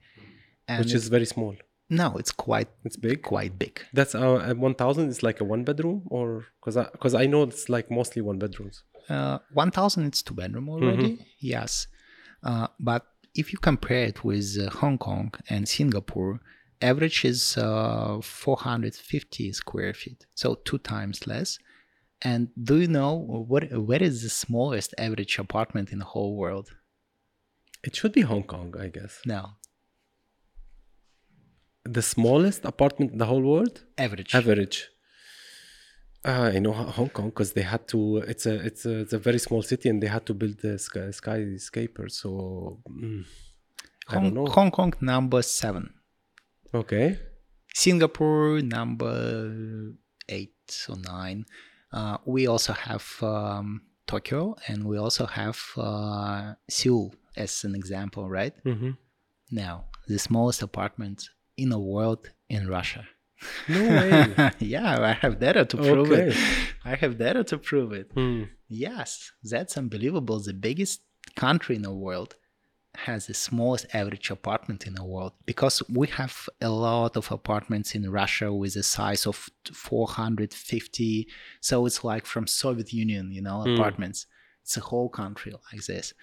And which is very small. no, it's quite It's big. quite big. That's uh, at 1000 is like a one bedroom or because I, cause I know it's like mostly one bedrooms. Uh, 1,000 it's two bedroom already. Yes, uh, but if you compare it with uh, Hong Kong and Singapore, average is uh, 450 square feet, so two times less. And do you know what where is the smallest average apartment in the whole world? It should be Hong Kong, I guess. No, The smallest apartment in the whole world, average. average. Uh, I know Hong Kong because they had to. It's a it's a it's a very small city and they had to build the sky, skyscraper. So mm, I Hong, don't know. Hong Kong number seven. Okay. Singapore number eight or nine. Uh, we also have um, Tokyo and we also have uh, Seoul as an example, right? hmm Now, the smallest apartment in the world in Russia. No way. yeah, I have data to prove it. Okay. I have data to prove it. Hmm. Yes, that's unbelievable. The biggest country in the world has the smallest average apartment in the world because we have a lot of apartments in Russia with a size of 450 so it's like from Soviet Union you know Hmm. apartments it's a whole country like this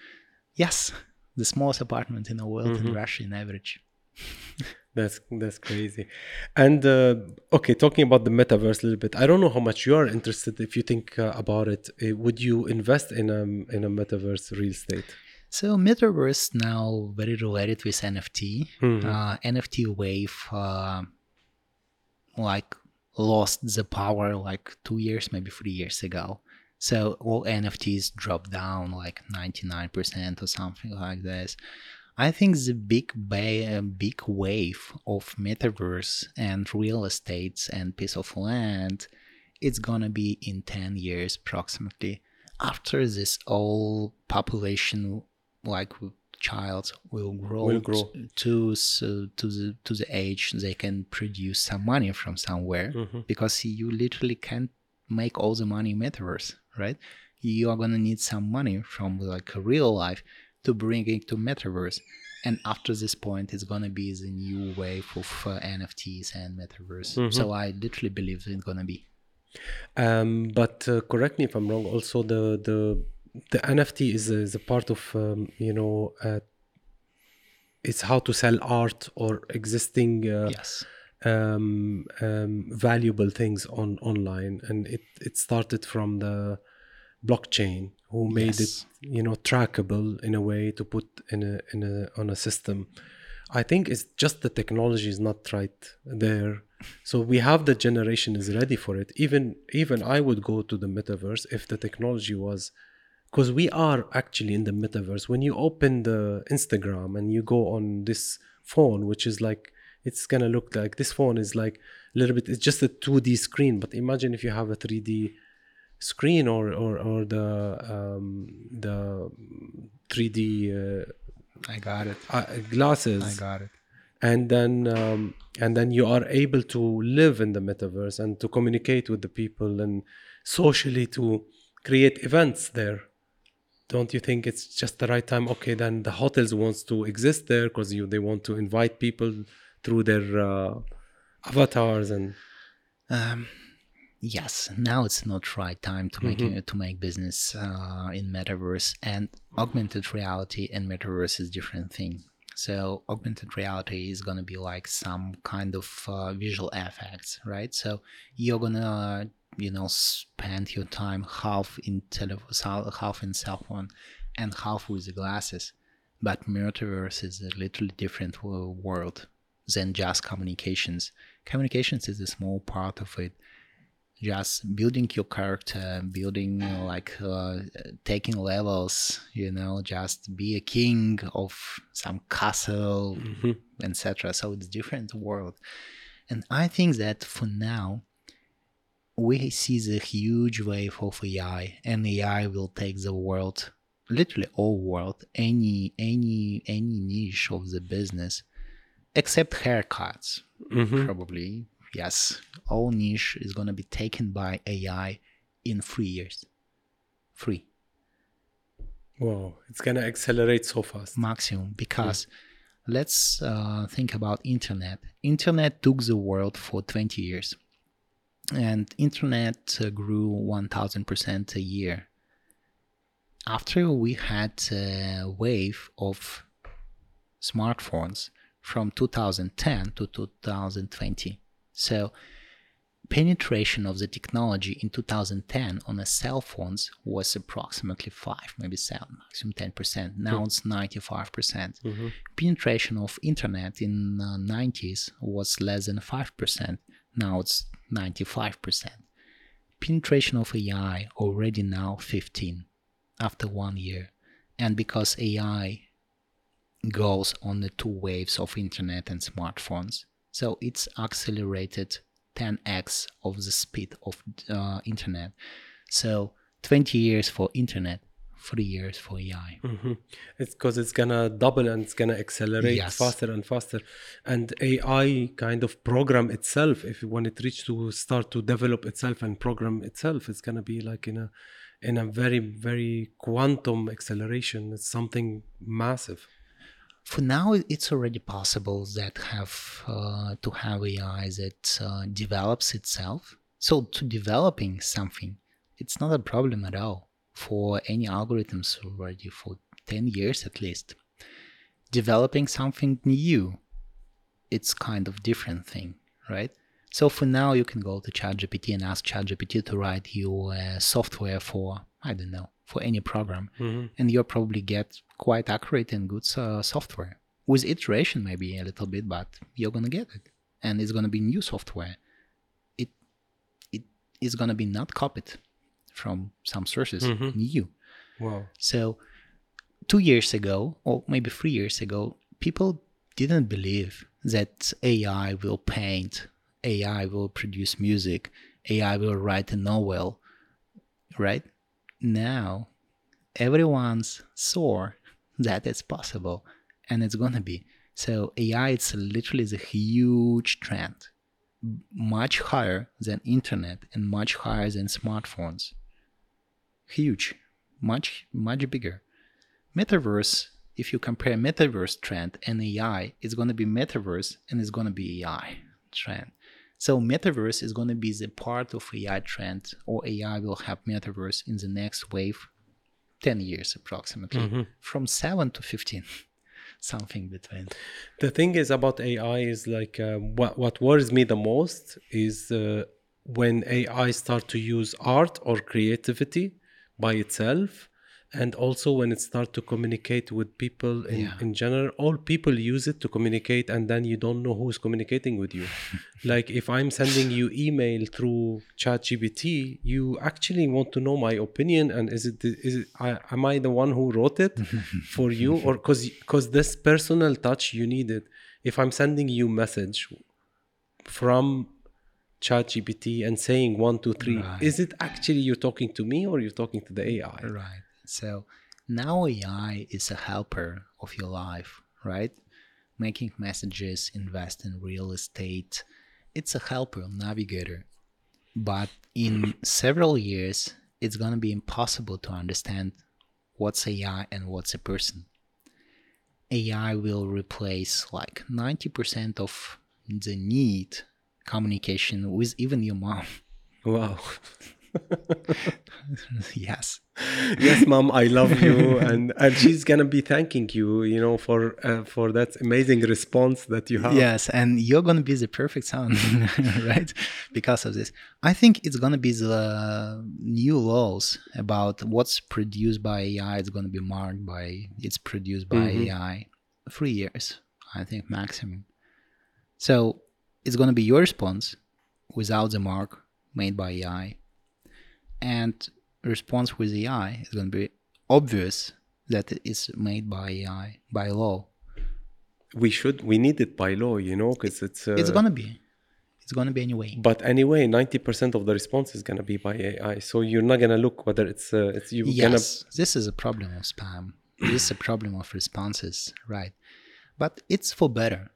yes the smallest apartment in the world in Russia in average That's that's crazy. And uh, okay, talking about the metaverse a little bit. I don't know how much you are interested. If you think uh, about it, uh, would you invest in a in a metaverse real estate? So metaverse now very related with NFT. Mhm. Uh, NFT wave uh, like lost the power like two years, maybe three years ago. So all NFTs dropped down like 99% or something like this. I think the big ba- big wave of metaverse and real estates and piece of land, it's gonna be in 10 years approximately. After this, all population like child will grow, Will grow. to so to the to the age they can produce some money from somewhere Mhm. because you literally can't make all the money in metaverse right you are gonna need some money from like real life to bring it to metaverse. And after this point it's gonna be the new wave of uh, nfts and metaverse. So i literally believe it's gonna be. Um, but uh, correct me if I'm wrong. Also, the the the NFT is a, is a part of um, you know uh, it's how to sell art or existing uh, yes. um, um, valuable things on online, and it it started from the blockchain who made Yes. it you know trackable in a way to put in a in a on a system. I think it's just the technology is not right there. So we have the generation is ready for it. Even even I would go to the metaverse if the technology was because we are actually in the metaverse. When you open the Instagram and you go on this phone, which is like it's gonna look like this phone is like a little bit. It's just a two D screen, but imagine if you have a three D screen or or or the um, the three D uh, I got it. uh, glasses I got it. and then um, and then you are able to live in the metaverse and to communicate with the people and socially to create events there don't you think it's just the right time okay then the hotels wants to exist there because you they want to invite people through their uh, avatars and Um, yes, now it's not right time to make to make business uh, in metaverse and augmented reality and metaverse is different thing. So augmented reality is gonna be like some kind of uh, visual effects, right? So you're gonna you know spend your time half in telephone, half in cell phone, and half with the glasses. But metaverse is a literally different world than just communications. Communications is a small part of it just building your character building like uh, taking levels you know just be a king of some castle etc so it's different world. And i think that for now we see the huge wave of ai and ai will take the world literally all world any any any niche of the business except haircuts probably yes all niche is going to be taken by ai in three years. Free wow it's gonna accelerate so fast. Maximum because let's uh, think about internet. Internet took the world for 20 years and internet uh, grew 1000% a year. After we had a wave of smartphones from 2010 to 2020 so penetration of the technology in 2010 on the cell phones was approximately 5 maybe 7 maximum 10% now it's 95%. Penetration of internet in uh, 90s was less than 5% now it's 95% penetration of ai already now 15 after one year. And because ai goes on the two waves of internet and smartphones so it's accelerated 10x of the speed of uh, internet so 20 years for internet 3 years for ai It's because it's gonna double and it's gonna accelerate Yes. faster and faster. And AI kind of program itself, if when it reach to start to develop itself and program itself, it's gonna be like in a in a very very quantum acceleration. It's something massive. For now it's already possible that have uh, to have ai that uh, develops itself. So to developing something it's not a problem at all for any algorithms already for 10 years at least. Developing something new it's kind of different thing right? So for now you can go to ChatGPT and ask ChatGPT to write you uh, software for I don't know for any program, and you'll probably get quite accurate and good uh, software with iteration maybe a little bit, but you're gonna get it, and it's gonna be new software. It it is gonna be not copied from some sources, new. Wow. So, two years ago, or maybe three years ago, people didn't believe that AI will paint, AI will produce music, AI will write a novel, right? Now, everyone's saw that it's possible, and it's gonna be. So AI, it's literally the huge trend, much higher than internet and much higher than smartphones huge, much much bigger. Metaverse, if you compare metaverse trend and AI, it's to be metaverse and it's to be AI trend. So metaverse is going to be the part of AI trend, or AI will have metaverse in the next wave, ten years approximately, from seven to fifteen, something between. The thing is about AI is like uh, what what worries me the most is uh, when AI start to use art or creativity by itself, and also when it start to communicate with people in, Yeah. in general. All people use it to communicate, and then you don't know who's communicating with you. like if I'm sending you email through ChatGPT, you actually want to know my opinion, and is it is it I, am I the one who wrote it for you, or because because this personal touch you need it. If I'm sending you message from ChatGPT and saying one two three, Right. is it actually you're talking to me or you're talking to the AI? Right. So Now AI is a helper of your life, right? Making messages, invest in real estate. It's a helper, navigator. But in several years, it's going to be impossible to understand what's AI and what's a person. AI will replace like 90% of the need communication with even your mom. Wow. yes. yes, mom, I love you, and and she's gonna be thanking you, you know, for uh, for that amazing response that you have. Yes, and you're gonna be the perfect son, right? Because of this, I think it's gonna be the new laws about what's produced by AI. It's gonna be marked by it's produced by Mhm. AI. Three years, I think maximum. So it's gonna be your response without the mark made by AI, and response with AI is gonna be obvious that it is made by AI by law. We should, we need it by law, you know, because it's. Uh, it's gonna be it's gonna be anyway But anyway, ninety percent of the response is gonna be by AI, so you're not gonna look whether it's uh, it's you gonna. yes this is a problem of spam this is a problem of responses right but it's for better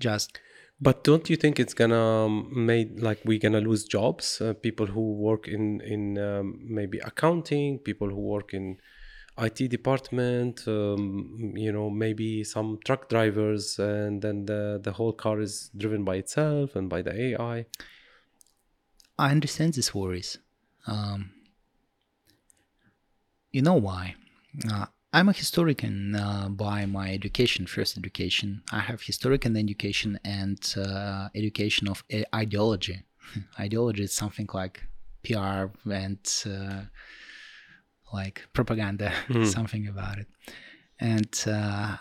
just But don't you think it's gonna make like we're gonna lose jobs? Uh, people who work in in um, maybe accounting, people who work in IT department, um, you know, maybe some truck drivers, and then the the whole car is driven by itself and by the AI. i understand these worries um, you know why uh, i'm a historian uh, by my education first education. I have historian education and uh, education of uh, ideology. Ideology is something like pr and uh, like propaganda something about it. And uh,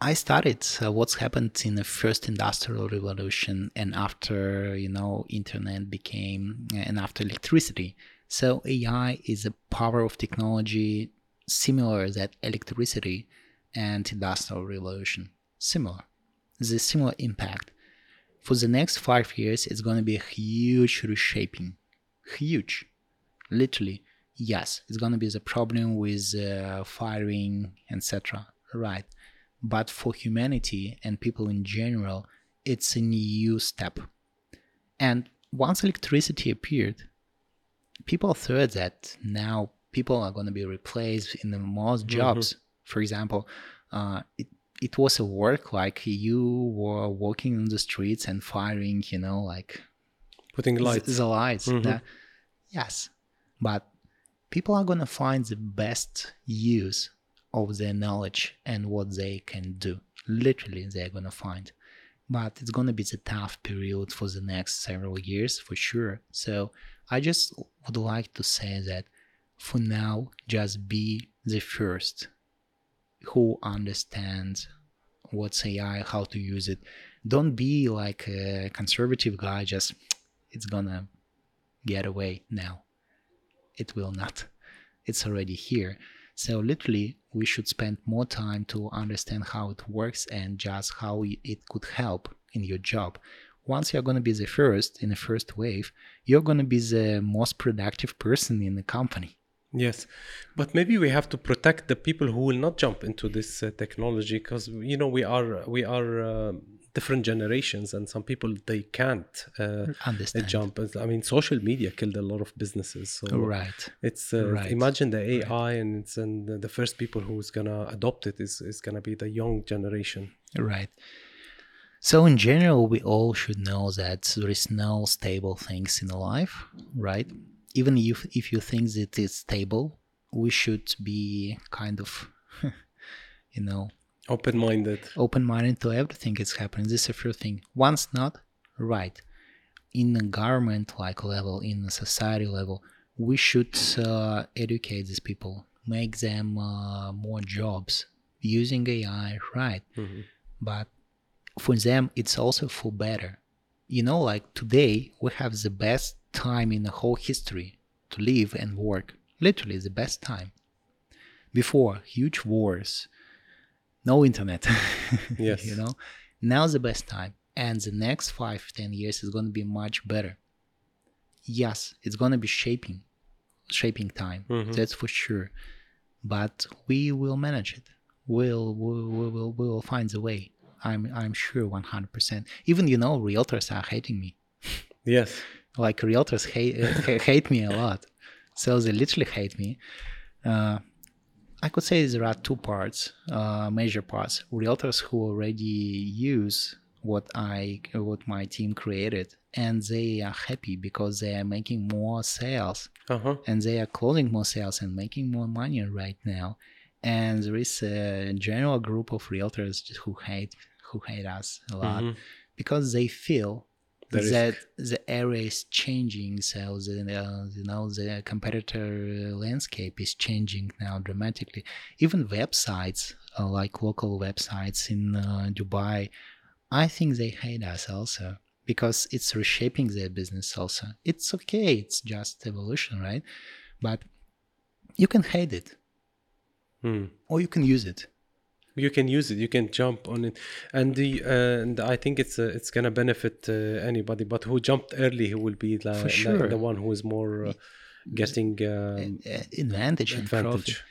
I studied uh, what's happened in the first industrial revolution and after you know internet became and after electricity. So AI is a power of technology similar that electricity and industrial revolution similar. The similar impact. For the next five years, it's going to be a huge reshaping, huge, literally. Yes, it's going to be the problem with uh, firing, etc. Right but for humanity and people in general, it's a new step. And once electricity appeared, people thought that now people are going to be replaced in the most jobs. For example, uh, it it was a work like you were walking on the streets and firing, you know, like Putting the- lights. the lights. Mhm. that- yes, but people are gonna find the best use of their knowledge and what they can do. Literally, they're gonna find. But it's gonna be the tough period for the next several years for sure. So I just would like to say that for now, just be the first who understands what's AI, how to use it. Don't be like a conservative guy, just it's gonna get away now. It will not. It's already here. So literally, we should spend more time to understand how it works and just how it could help in your job. Once you're to be the first in the first wave, you're to be the most productive person in the company. Yes, but maybe we have to protect the people who will not jump into this uh, technology because you know we are we are uh, different generations, and some people they can't uh, Understand. jump. I mean, social media killed a lot of businesses. So Right. it's uh, Right. imagine the AI, and it's and the first people who's gonna adopt it is is gonna be the young generation. Right. So in general, we all should know that there is no stable things in life, right? Even if if you think that it's stable, we should be kind of, you know, Open-minded. open-minded to everything that's happening. This is the first thing. Once not, right. In a government like level, in a society level, we should uh, educate these people, make them uh, more jobs using AI, right? Mhm. But for them, it's also for better. You know, like today, we have the best time in the whole history to live and work. Literally, the best time. Before, huge wars, no internet. Yes. you know, now's the best time. And the next five, ten years is going to be much better. Yes, it's going to be shaping, shaping time. Mhm. That's for sure. but we will manage it. We'll we'll we'll, we'll, we'll find the way. I'm I'm sure 100%. Even you know, realtors are hating me. Yes. Like realtors hate hate me a lot. So they literally hate me. Uh, I could say there are two parts, uh, major parts. Realtors who already use what I what my team created, and they are happy because they are making more sales Uh huh. and they are closing more sales and making more money right now. And there is a general group of realtors who hate who hate us a lot Mhm. because they feel The risk. that the area is changing. So the uh, you know the competitor landscape is changing now dramatically. Even websites uh, like local websites in uh, Dubai, I think they hate us also because it's reshaping their business also. It's okay. It's just evolution, right? But you can hate it Hmm. or you can use it. You can use it you can jump on it and the uh, and i think it's uh, it's gonna benefit uh, anybody but who jumped early who will be the, For the- sure. the one who is more uh, getting um, Uh, advantage and advantage profit.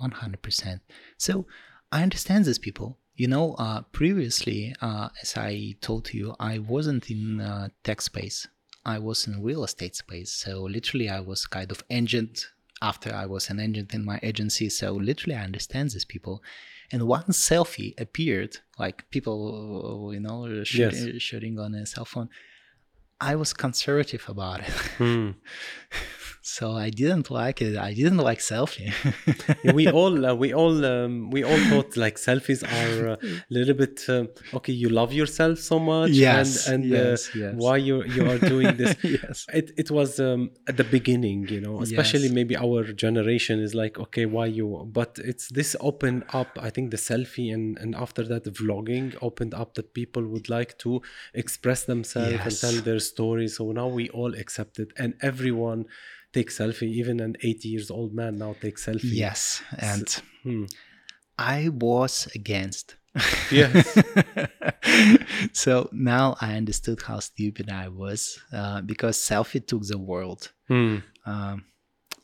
100%. So I understand these people. You know, uh, previously, uh, as I told you, I wasn't in uh, tech space. I was in real estate space. So literally, I was kind of agent after I was an agent in my agency. So literally, I understand these people. And one selfie appeared, like people, you know, shooting, shooting on a cell phone. I was conservative about it. Hmm. so I didn't like it. I didn't like selfie. Yeah, we all uh, we all um, we all thought like selfies are a little bit um, okay you love yourself so much Yes, and and yes, uh, yes. why you you are doing this yes. it it was um, at the beginning you know especially Yes. maybe our generation is like okay why you but it's this opened up i think the selfie and and after that the vlogging opened up that people would like to express themselves and tell their stories so now we all accept it and everyone takes selfie even an 80 years old man now takes selfie Yes. And Hmm. I was against. Yes. so now I understood how stupid I was uh, because selfie took the world. Hmm. Um,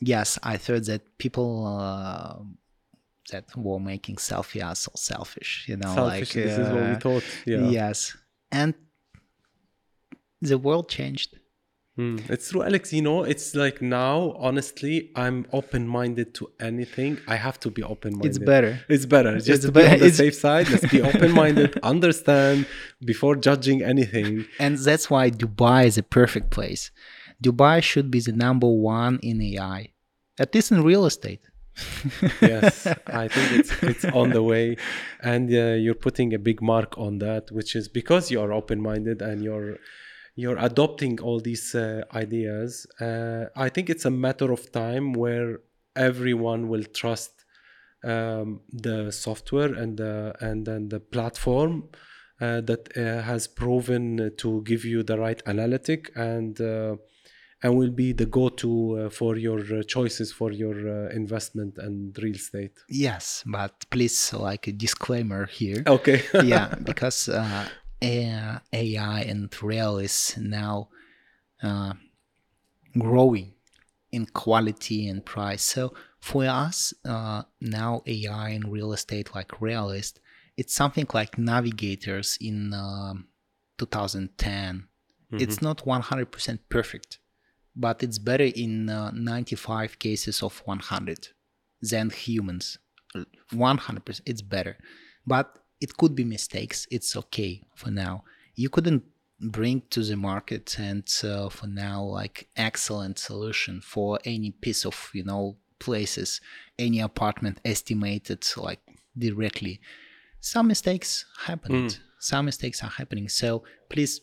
yes, I thought that people uh, that were making selfie are so selfish, you know, selfish like this is what we uh, thought yeah Yes, and the world changed. Hmm. It's true, Alex. You know, it's like now, honestly, I'm open minded to anything. I have to be open minded. It's better. It's better. Just It's to be better. on the safe side, let's be open minded, understand before judging anything. And that's why Dubai is a perfect place. Dubai should be the number one in AI, at least in real estate. Yes, I think it's it's on the way, and uh, you're putting a big mark on that, which is because you are open minded and you're you're adopting all these uh, ideas. Uh, I think it's a matter of time where everyone will trust um, the software and the and then the platform uh, that uh, has proven to give you the right analytic and uh, and will be the go-to uh, for your uh, choices for your uh, investment and real estate. Yes, but please, like a disclaimer here. Okay. yeah, because uh, AI and real is now uh, growing in quality and price. So for us uh, now, AI in real estate, like Realiste, it's something like Navigators in um, 2010. It's not 100% perfect, but it's better in uh, 95 cases of 100 than humans. 100%, it's better. But it could be mistakes. It's okay for now. You couldn't bring to the market and uh, for now like excellent solution for any piece of you know places any apartment estimated like directly. Some mistakes happened. Some mistakes are happening. So please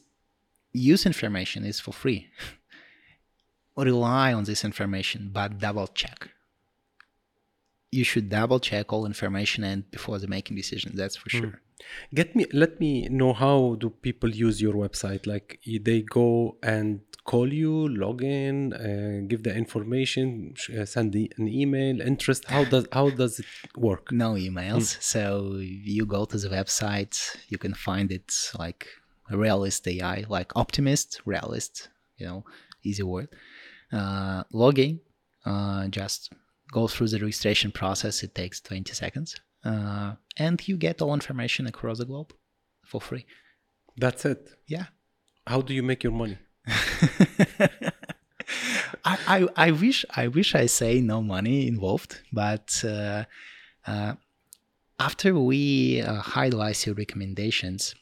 use information. Is for free. Rely on this information but double check you should double check all information and before the making decision that's for sure Get me. Let me know how do people use your website? Like they go and call you, log in, uh, give the information, uh, send the, an email, interest. How does how does it work? no emails so you go to the website you can find it like realist ai like optimist realist you know easy word uh, login uh, just go through the registration process. It takes 20 seconds. Uh, and you get all information across the globe for free. That's it. Yeah. How do you make your money? I, I, I wish I wish I say no money involved, but uh, uh, after we uh, highlight your recommendations,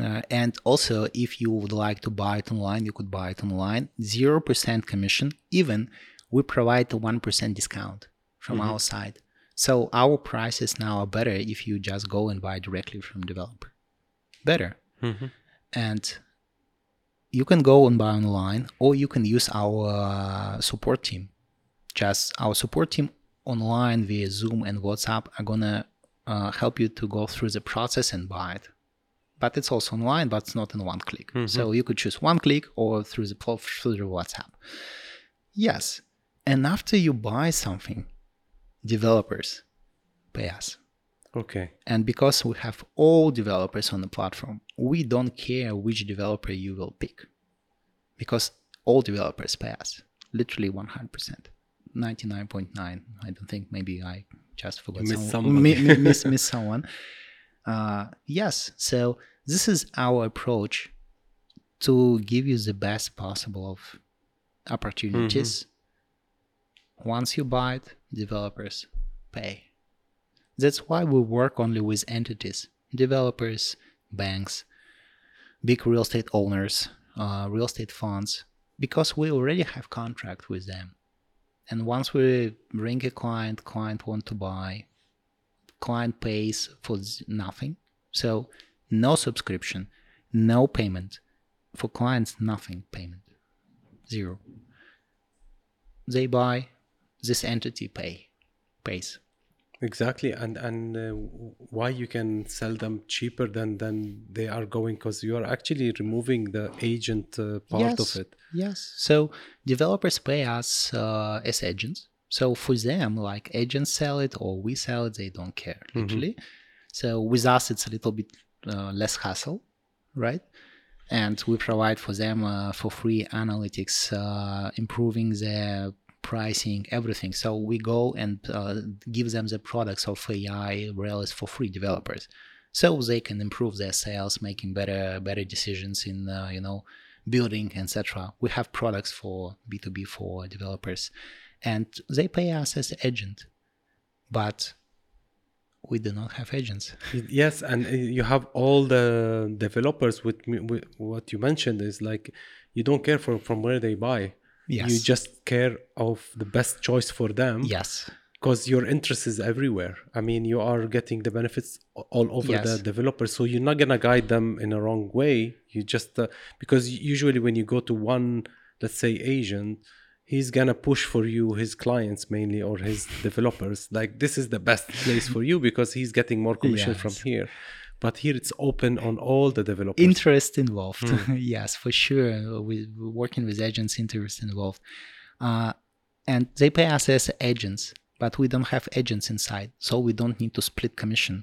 uh, and also if you would like to buy it online, you could buy it online. Zero percent commission. Even we provide a one percent discount from our side. So our prices now are better if you just go and buy directly from developer. Better. And you can go and buy online or you can use our uh, support team. Just our support team online via zoom and whatsapp are gonna uh, help you to go through the process and buy it. But it's also online but it's not in one click. So you could choose one click or through the through the whatsapp. Yes and after you buy something developers pay us Okay. and because we have all developers on the platform, we don't care which developer you will pick. Because all developers pay us. Literally 100%. 99.9. I don't think maybe I just forgot missed someone. somebody. Mi- mi- miss, miss someone. Uh, yes. So this is our approach to give you the best possible of opportunities. Once you buy it, developers pay. That's why we work only with entities, developers, banks, big real estate owners, uh, real estate funds, because we already have contract with them. And once we bring a client, client want to buy, client pays for nothing. So no subscription, no payment. For clients, nothing payment, zero. They buy, this entity pay, pays. Exactly, and and uh, why you can sell them cheaper than than they are going because you are actually removing the agent uh, part of it. Yes. So developers pay us uh, as agents. So for them, like agents sell it or we sell it, they don't care literally. So with us, it's a little bit uh, less hassle, right? And we provide for them uh, for free analytics, uh, improving their pricing, everything. So we go and uh, give them the products of AI Rails for free developers, so they can improve their sales, making better better decisions in uh, you know building, etc. We have products for B2B for developers, and they pay us as agent, but we do not have agents. Yes, and uh, you have all the developers with, me, with what you mentioned is like you don't care from from where they buy. You just care of the best choice for them. Yes. because your interest is everywhere. I mean, you are getting the benefits all over Yes. the developer, so you're not gonna guide them in a wrong way. You just uh, because usually when you go to one, let's say agent, he's gonna push for you his clients mainly or his developers. Like this is the best place for you because he's getting more commission from here. But here it's open on all the developers. interest involved Hmm. yes for sure with working with agents interest involved uh, and they pay us as agents but we don't have agents inside so we don't need to split commission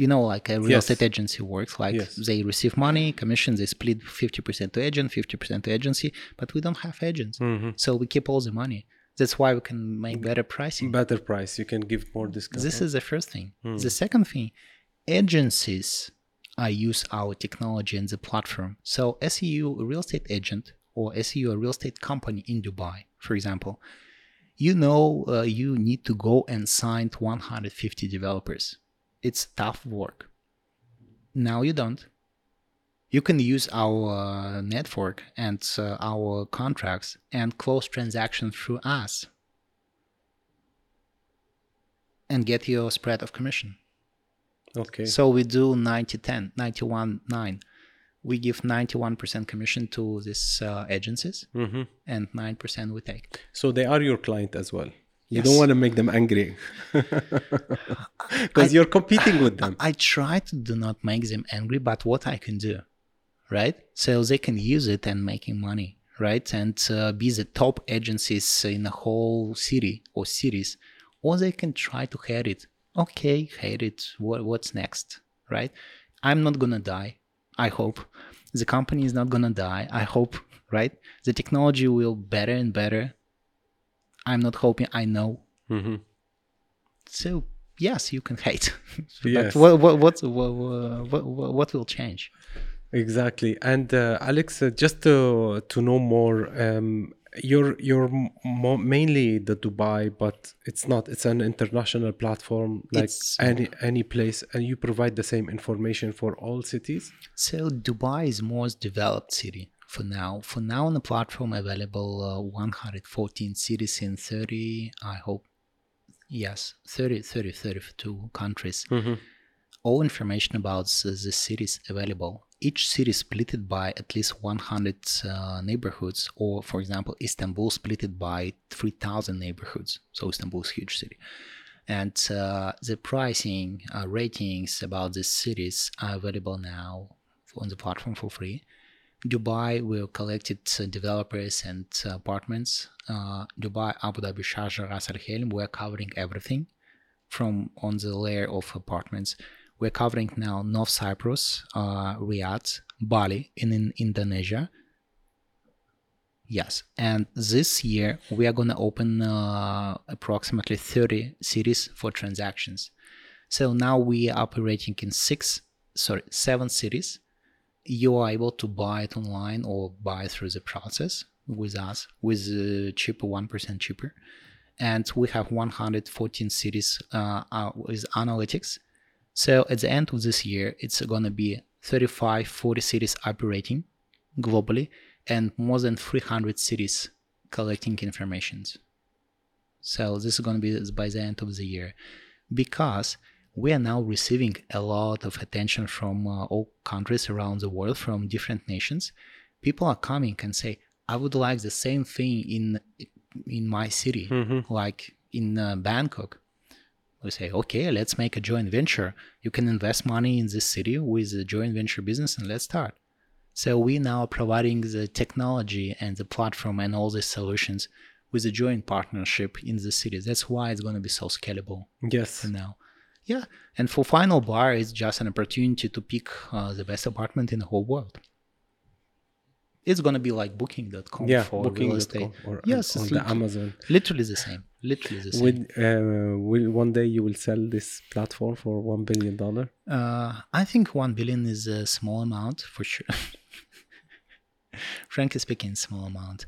you know like a real Yes. estate agency works like Yes. they receive money commission they split 50% to agent 50% to agency but we don't have agents Mhm. so we keep all the money that's why we can make better pricing better price. You can give more discount. this is the first thing. The second thing, agencies I use our technology and the platform. So, SEU, a real estate agent, or SEU, a real estate company in Dubai, for example, you know uh, you need to go and sign 150 developers. It's tough work. Now you don't. You can use our uh, network and uh, our contracts and close transactions through us and get your spread of commission. Okay. So we do 90 10, 91 9. We give 91% commission to these uh, agencies hmm and 9% we take. So they are your client as well. You Yes. don't want to make them angry because you're competing with them. I try to do not make them angry, but what I can do, right? So they can use it and making money, right? And uh, be the top agencies in a whole city or cities, or they can try to hate it. Okay, hate it. What, what's next, right? I'm not gonna die. I hope the company is not gonna die. I hope, right? The technology will better and better. I'm not hoping. I know hmm So yes, you can hate. Yes. but what what what what, what what what will change? Exactly. And uh, Alex, uh, just to to know more, um, you're you're mo- mainly the Dubai, but it's not. It's an international platform, like It's- any any place, and you provide the same information for all cities. So Dubai is most developed city for now. For now on the platform available uh, 114 cities in 30, I hope, yes, 30, 30, 32 countries. All information about the, the cities available. Each city is splitted by at least 100 uh, neighborhoods, or for example, Istanbul splitted by 3,000 neighborhoods. So Istanbul is a huge city. And uh, the pricing uh, ratings about these cities are available now on the platform for free. Dubai will collected uh, developers and uh, apartments. Uh, dubai abu dhabi sharjah ras al khaimah we're covering everything from on the layer of apartments we're covering now north cyprus uh, riyadh bali in, in indonesia Yes, and this year we are going to open uh, approximately 30 cities for transactions. So now we are operating in six, sorry, seven cities. You are able to buy it online or buy through the process with us with uh, cheaper, 1% cheaper. And we have 114 cities uh, uh, with analytics. So at the end of this year, it's going to be 35, 40 cities operating globally and more than 300 cities collecting informations. So this is going to be by the end of the year because we are now receiving a lot of attention from uh, all countries around the world from different nations. People are coming and say, "I would like the same thing in in my city, like in uh, Bangkok." We say, "Okay, let's make a joint venture. You can invest money in this city with a joint venture business, and let's start." So we now are providing the technology and the platform and all these solutions with a joint partnership in the city. That's why it's going to be so scalable Yes. now. Yeah, and for Final Bar, it's just an opportunity to pick uh, the best apartment in the whole world. It's going to be like Booking.com Yeah. for Booking real estate. or Yes, on the Amazon. Literally the same. Literally the same. Will, uh, will one day you will sell this platform for one billion dollar? Uh, I think one billion is a small amount for sure. Frankly speaking, small amount.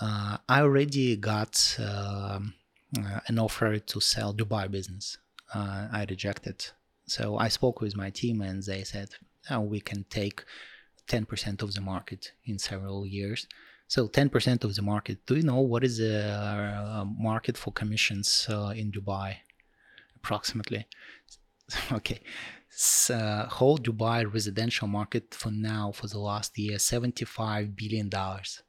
Uh, I already got um, uh, an offer to sell Dubai business. Uh, I rejected. So I spoke with my team and they said, oh, we can take 10% of the market in several years. So 10% of the market. Do you know what is the uh, market for commissions uh, in Dubai? Approximately. okay. S- uh, whole Dubai residential market for now for the last year 75 billion dollars.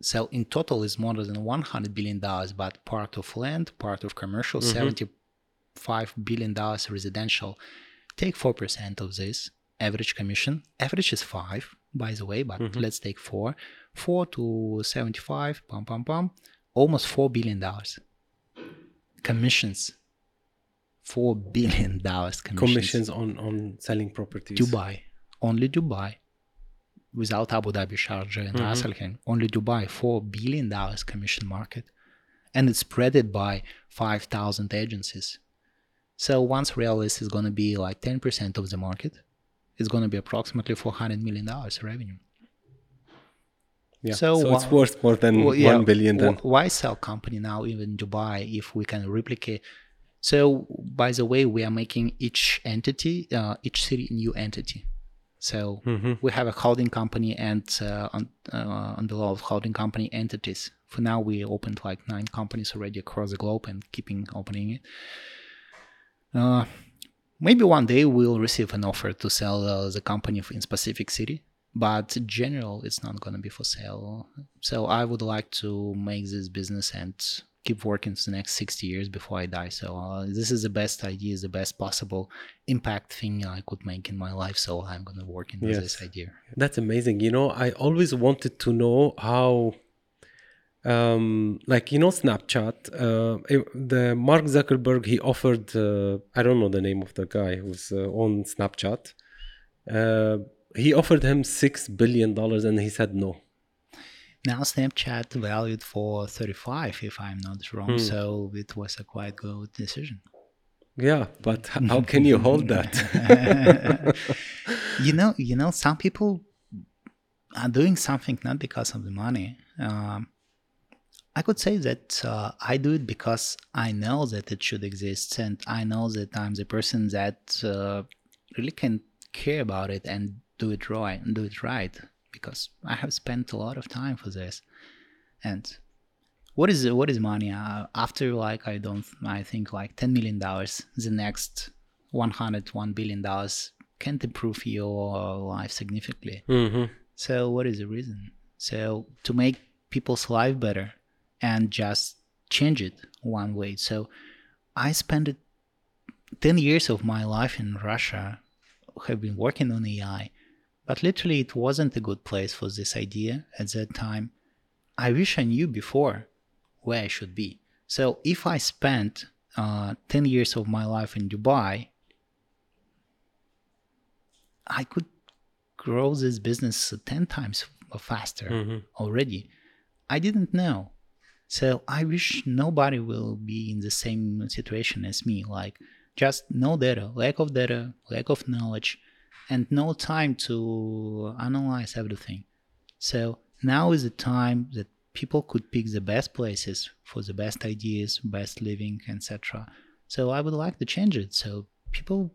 So in total is more than 100 billion dollars, but part of land, part of commercial, 75 billion dollars residential. Take 4% of this average commission. Average is 5 by the way, but mm-hmm. let's take 4. 4 to 75, pum pum pum, almost 4 billion dollars. Commissions. 4 billion dollars commissions. Commissions on on selling properties. Dubai, only Dubai, without Abu Dhabi, Sharjah, and mm-hmm. Al Khaimah, only Dubai, four billion dollars commission market, and it's spreaded by five thousand agencies. So once Realiste is going to be like ten percent of the market, it's going to be approximately four hundred million dollars revenue. Yeah. So So, it's wha- worth more than Well, yeah, one billion. Then why sell company now even Dubai if we can replicate? So by the way, we are making each entity, uh, each city a new entity. So Mm-hmm. we have a holding company and uh, on, uh, on the law of holding company entities. For now, we opened like nine companies already across the globe and keeping opening it. Uh, maybe one day we'll receive an offer to sell uh, the company in specific city, but in general, it's not going to be for sale. So I would like to make this business and keep working for the next 60 years before I die. So uh, this is the best idea, is the best possible impact thing I could make in my life. So I'm going to work in Yes. this idea. That's amazing. You know, I always wanted to know how, um, like you know, Snapchat. Uh, the Mark Zuckerberg he offered. Uh, I don't know the name of the guy who's uh, on Snapchat. Uh, he offered him six billion dollars, and he said no. Now Snapchat valued for 35, if I'm not wrong. Hmm. So it was a quite good decision. Yeah, but how can you hold that? you know, you know, some people are doing something not because of the money. Um, I could say that uh, I do it because I know that it should exist, and I know that I'm the person that uh, really can care about it and do it right, do it right, because I have spent a lot of time for this. And what is what is money? Uh, after like I don't, I think like ten million dollars, the next 100 1 billion dollars can't improve your life significantly. hmm So what is the reason? So to make people's life better and just change it one way. So I spent 10 years of my life in Russia have been working on AI, but literally it wasn't a good place for this idea at that time. I wish I knew before where I should be. So if I spent uh, 10 years of my life in Dubai, I could grow this business 10 times faster Mhm. already. I didn't know. So I wish nobody will be in the same situation as me. Like just no data, lack of data, lack of knowledge, and no time to analyze everything. So now is the time that people could pick the best places for the best ideas, best living, etc. So I would like to change it so people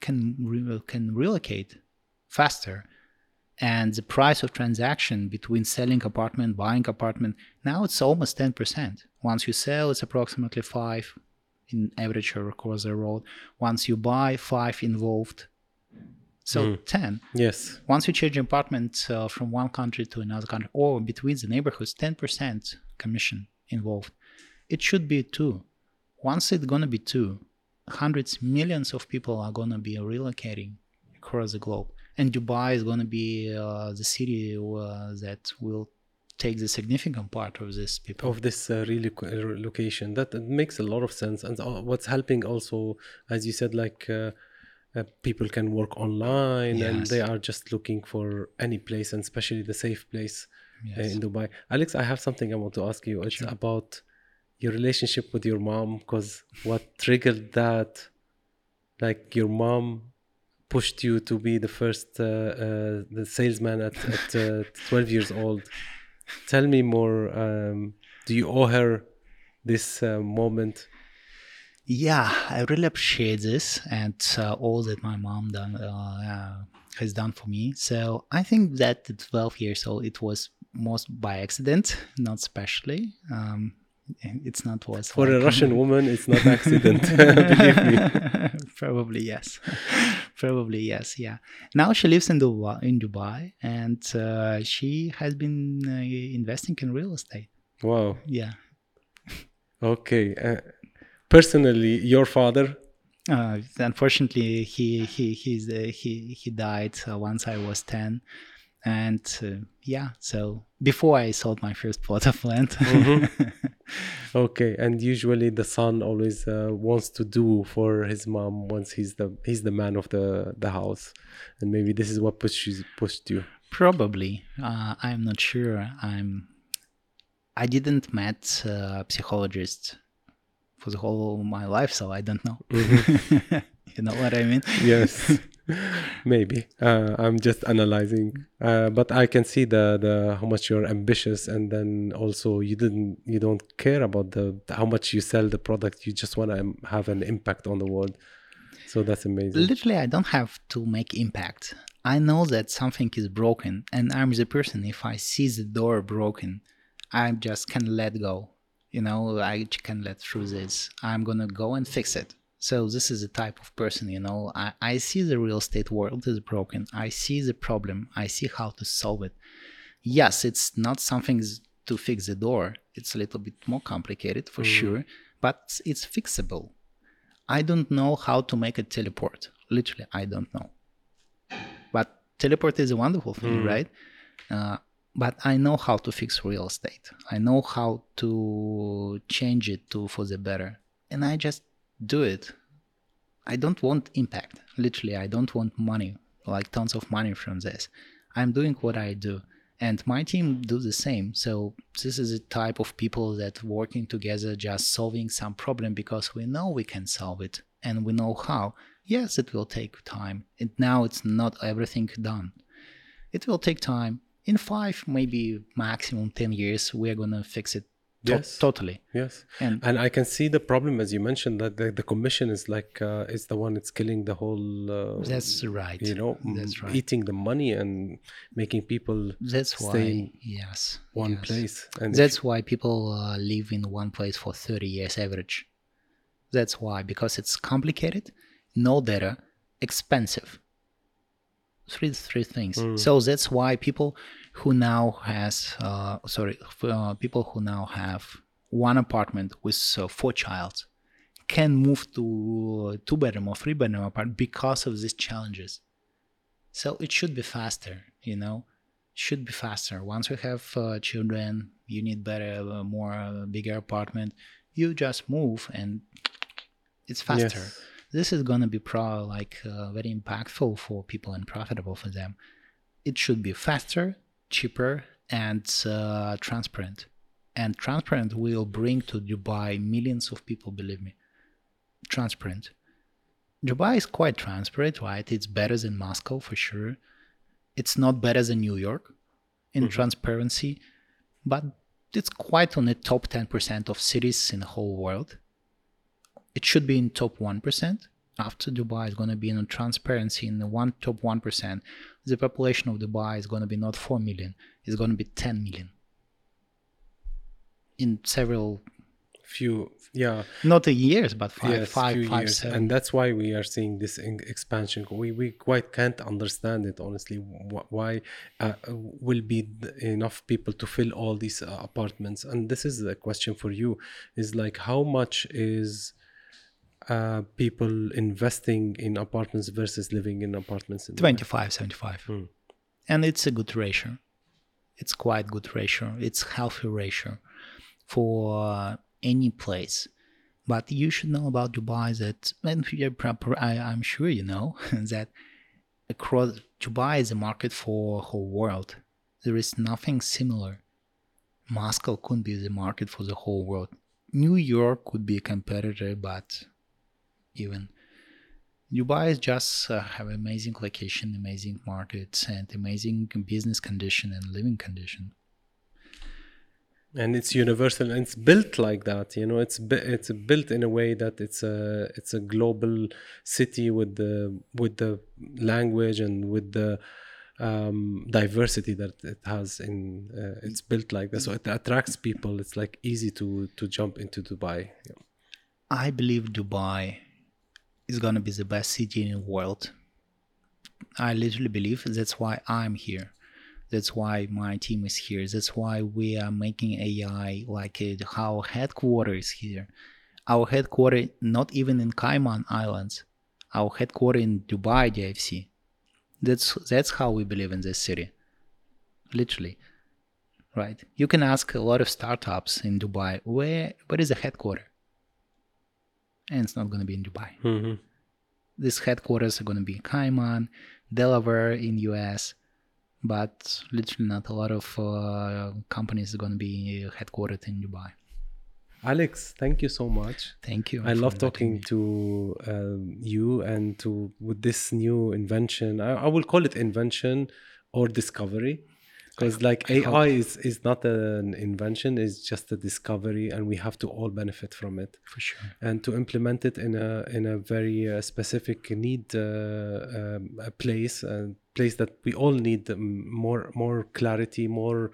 can re- can relocate faster and the price of transaction between selling apartment buying apartment now it's almost 10% once you sell it's approximately 5 in average across the road. Once you buy 5 involved. So 10 Yes. once you change apartment uh, from one country to another country or between the neighborhoods 10% commission involved. It should be two. Once it's gonna be two hundreds millions of people are gonna be relocating across the globe and dubai is gonna be uh, the city uh, that will take the significant part of this people. Of this uh, reloc- relocation that, makes a lot of sense. And uh, what's helping also as you said like uh, uh, people can work online and they are just looking for any place and especially the safe place uh, in dubai. Alex i have something i want to ask you. It's Sure. about your relationship with your mom because what triggered that? Like your mom pushed you to be the first uh, uh, the salesman at, at uh, 12 years old tell me more um, do you owe her this moment Yeah, I really appreciate this and uh, all that my mom done uh, has done for me. So I think that at 12 years old, it was most by accident, not specially. Um, it's not was for a russian woman it's not accident believe me Probably yes. Probably yes. Yeah. Now she lives in Dubai, in Dubai, and uh, she has been uh, investing in real estate. wow Yeah. okay uh, personally your father Uh, unfortunately, he he he's uh, he he died uh, once I was ten, and uh, yeah. So before I sold my first plot of land. okay and usually the son always uh, wants to do for his mom once he's the he's the man of the the house and maybe this is what pushes pushed you Probably. Uh, I'm not sure. I'm. I didn't met a psychologist for the whole of my life, so I don't know. you know what I mean? yes maybe uh, i'm just analyzing uh, but i can see the the how much you're ambitious and then also you didn't you don't care about the how much you sell the product you just want to have an impact on the world so that's amazing Literally, I don't have to make impact. I know that something is broken, and I'm the person. If I see the door broken, I just can let go. You know, I can let through this. I'm gonna go and fix it. So this is the type of person. You know, I, I see the real estate world is broken. I see the problem. I see how to solve it. Yes, it's not something to fix the door. It's a little bit more complicated for sure, but it's fixable. I don't know how to make a teleport. Literally, I don't know. But teleport is a wonderful thing, right? Uh, but I know how to fix real estate. I know how to change it to for the better, and I just do it. I don't want impact. Literally, I don't want money, like tons of money from this. I'm doing what I do, and my team do the same so this is a type of people that working together just solving some problem because we know we can solve it and we know how yes it will take time and now it's not everything done it will take time in five maybe maximum 10 years we are to fix it to- Yes. totally Yes. and And I can see the problem, as you mentioned, that the, the commission is like uh, is the one that's killing the whole. Uh, that's right you know, that's right eating the money and making people that's stay why yes one yes. place. And if That's why people uh, live in one place for 30 years average. That's why, because it's complicated, no data, expensive. Three three things. Mm. So that's why people who now has uh, sorry uh, people who now have one apartment with uh, four child can move to two bedroom or three bedroom apartment because of these challenges. So it should be faster, you know should be faster. Once you have uh, children, you need better, uh, more uh, bigger apartment. You just move and it's faster. Yes. This is gonna be pro like uh, very impactful for people and profitable for them. It should be faster, cheaper, and uh, transparent. And transparent will bring to Dubai millions of people. Believe me, transparent. Dubai is quite transparent, right? It's better than Moscow for sure it's not better than New York in transparency, but it's quite on the top 10% of cities in the whole world. It should be in top 1%. After Dubai is going to be in transparency in the one top 1%. The population of Dubai is going to be not 4 million, it's going to be 10 million. In several, few, yeah, not a years, but five, yes, five, five, years, seven. and that's why we are seeing this in- expansion. We we quite can't understand it honestly. wh- Why uh, will be enough people to fill all these uh, apartments? And this is a question for you: is like how much is uh, people investing in apartments versus living in apartments? In 25 75 Hmm. and it's a good ratio. It's quite good ratio. It's healthy ratio for uh, any place. But you should know about dubai that and you're proper I, i'm sure you know that across dubai is a market for whole world. There is nothing similar. Moscow couldn't be the market for the whole world. New york could be a competitor but even Dubai is just uh, have amazing location, amazing markets, and amazing business condition and living condition. and it's universal and it's built like that you know? It's it's built in a way that it's a it's a global city with the with the language and with the um, diversity that it has in uh, it's built like that. So it attracts people. It's like easy to to jump into dubai. Yeah. I believe Dubai is gonna be the best city in the world. I literally believe that's why I'm here. That's why my team is here. That's why we are making AI like it, our headquarters here. Our headquarters not even in Cayman Islands. Our headquarters in Dubai DFC. That's that's how we believe in this city. Literally. Right. You can ask a lot of startups in Dubai, where what is the headquarters? And it's not going to be in Dubai. Mhm. These headquarters are going to be in Cayman, Delaware in US, but literally not a lot of uh, companies are going to be headquartered in Dubai. alex thank you so much Thank you. I love talking me. to um, you and to with this new invention. I, I will call it invention or discovery, because like AI is is not an invention; it's just a discovery, and we have to all benefit from it. for sure. And to implement it in a in a very uh, specific need uh, um, a place, a place that we all need um, more more clarity, more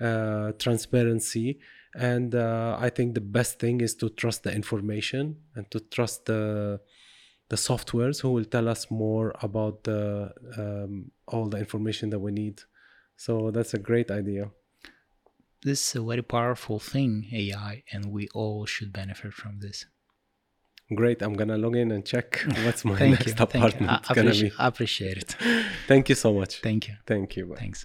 uh, transparency. And uh, I think the best thing is to trust the information and to trust the the softwares who will tell us more about the um, all the information that we need. So that's a great idea. This is a very powerful thing, AI, and we all should benefit from this. Great. I'm gonna log in and check what's my next you. Thank you. apartment I, be. I appreciate it. Thank you so much. Thank you. Thank you. Bye. Thanks.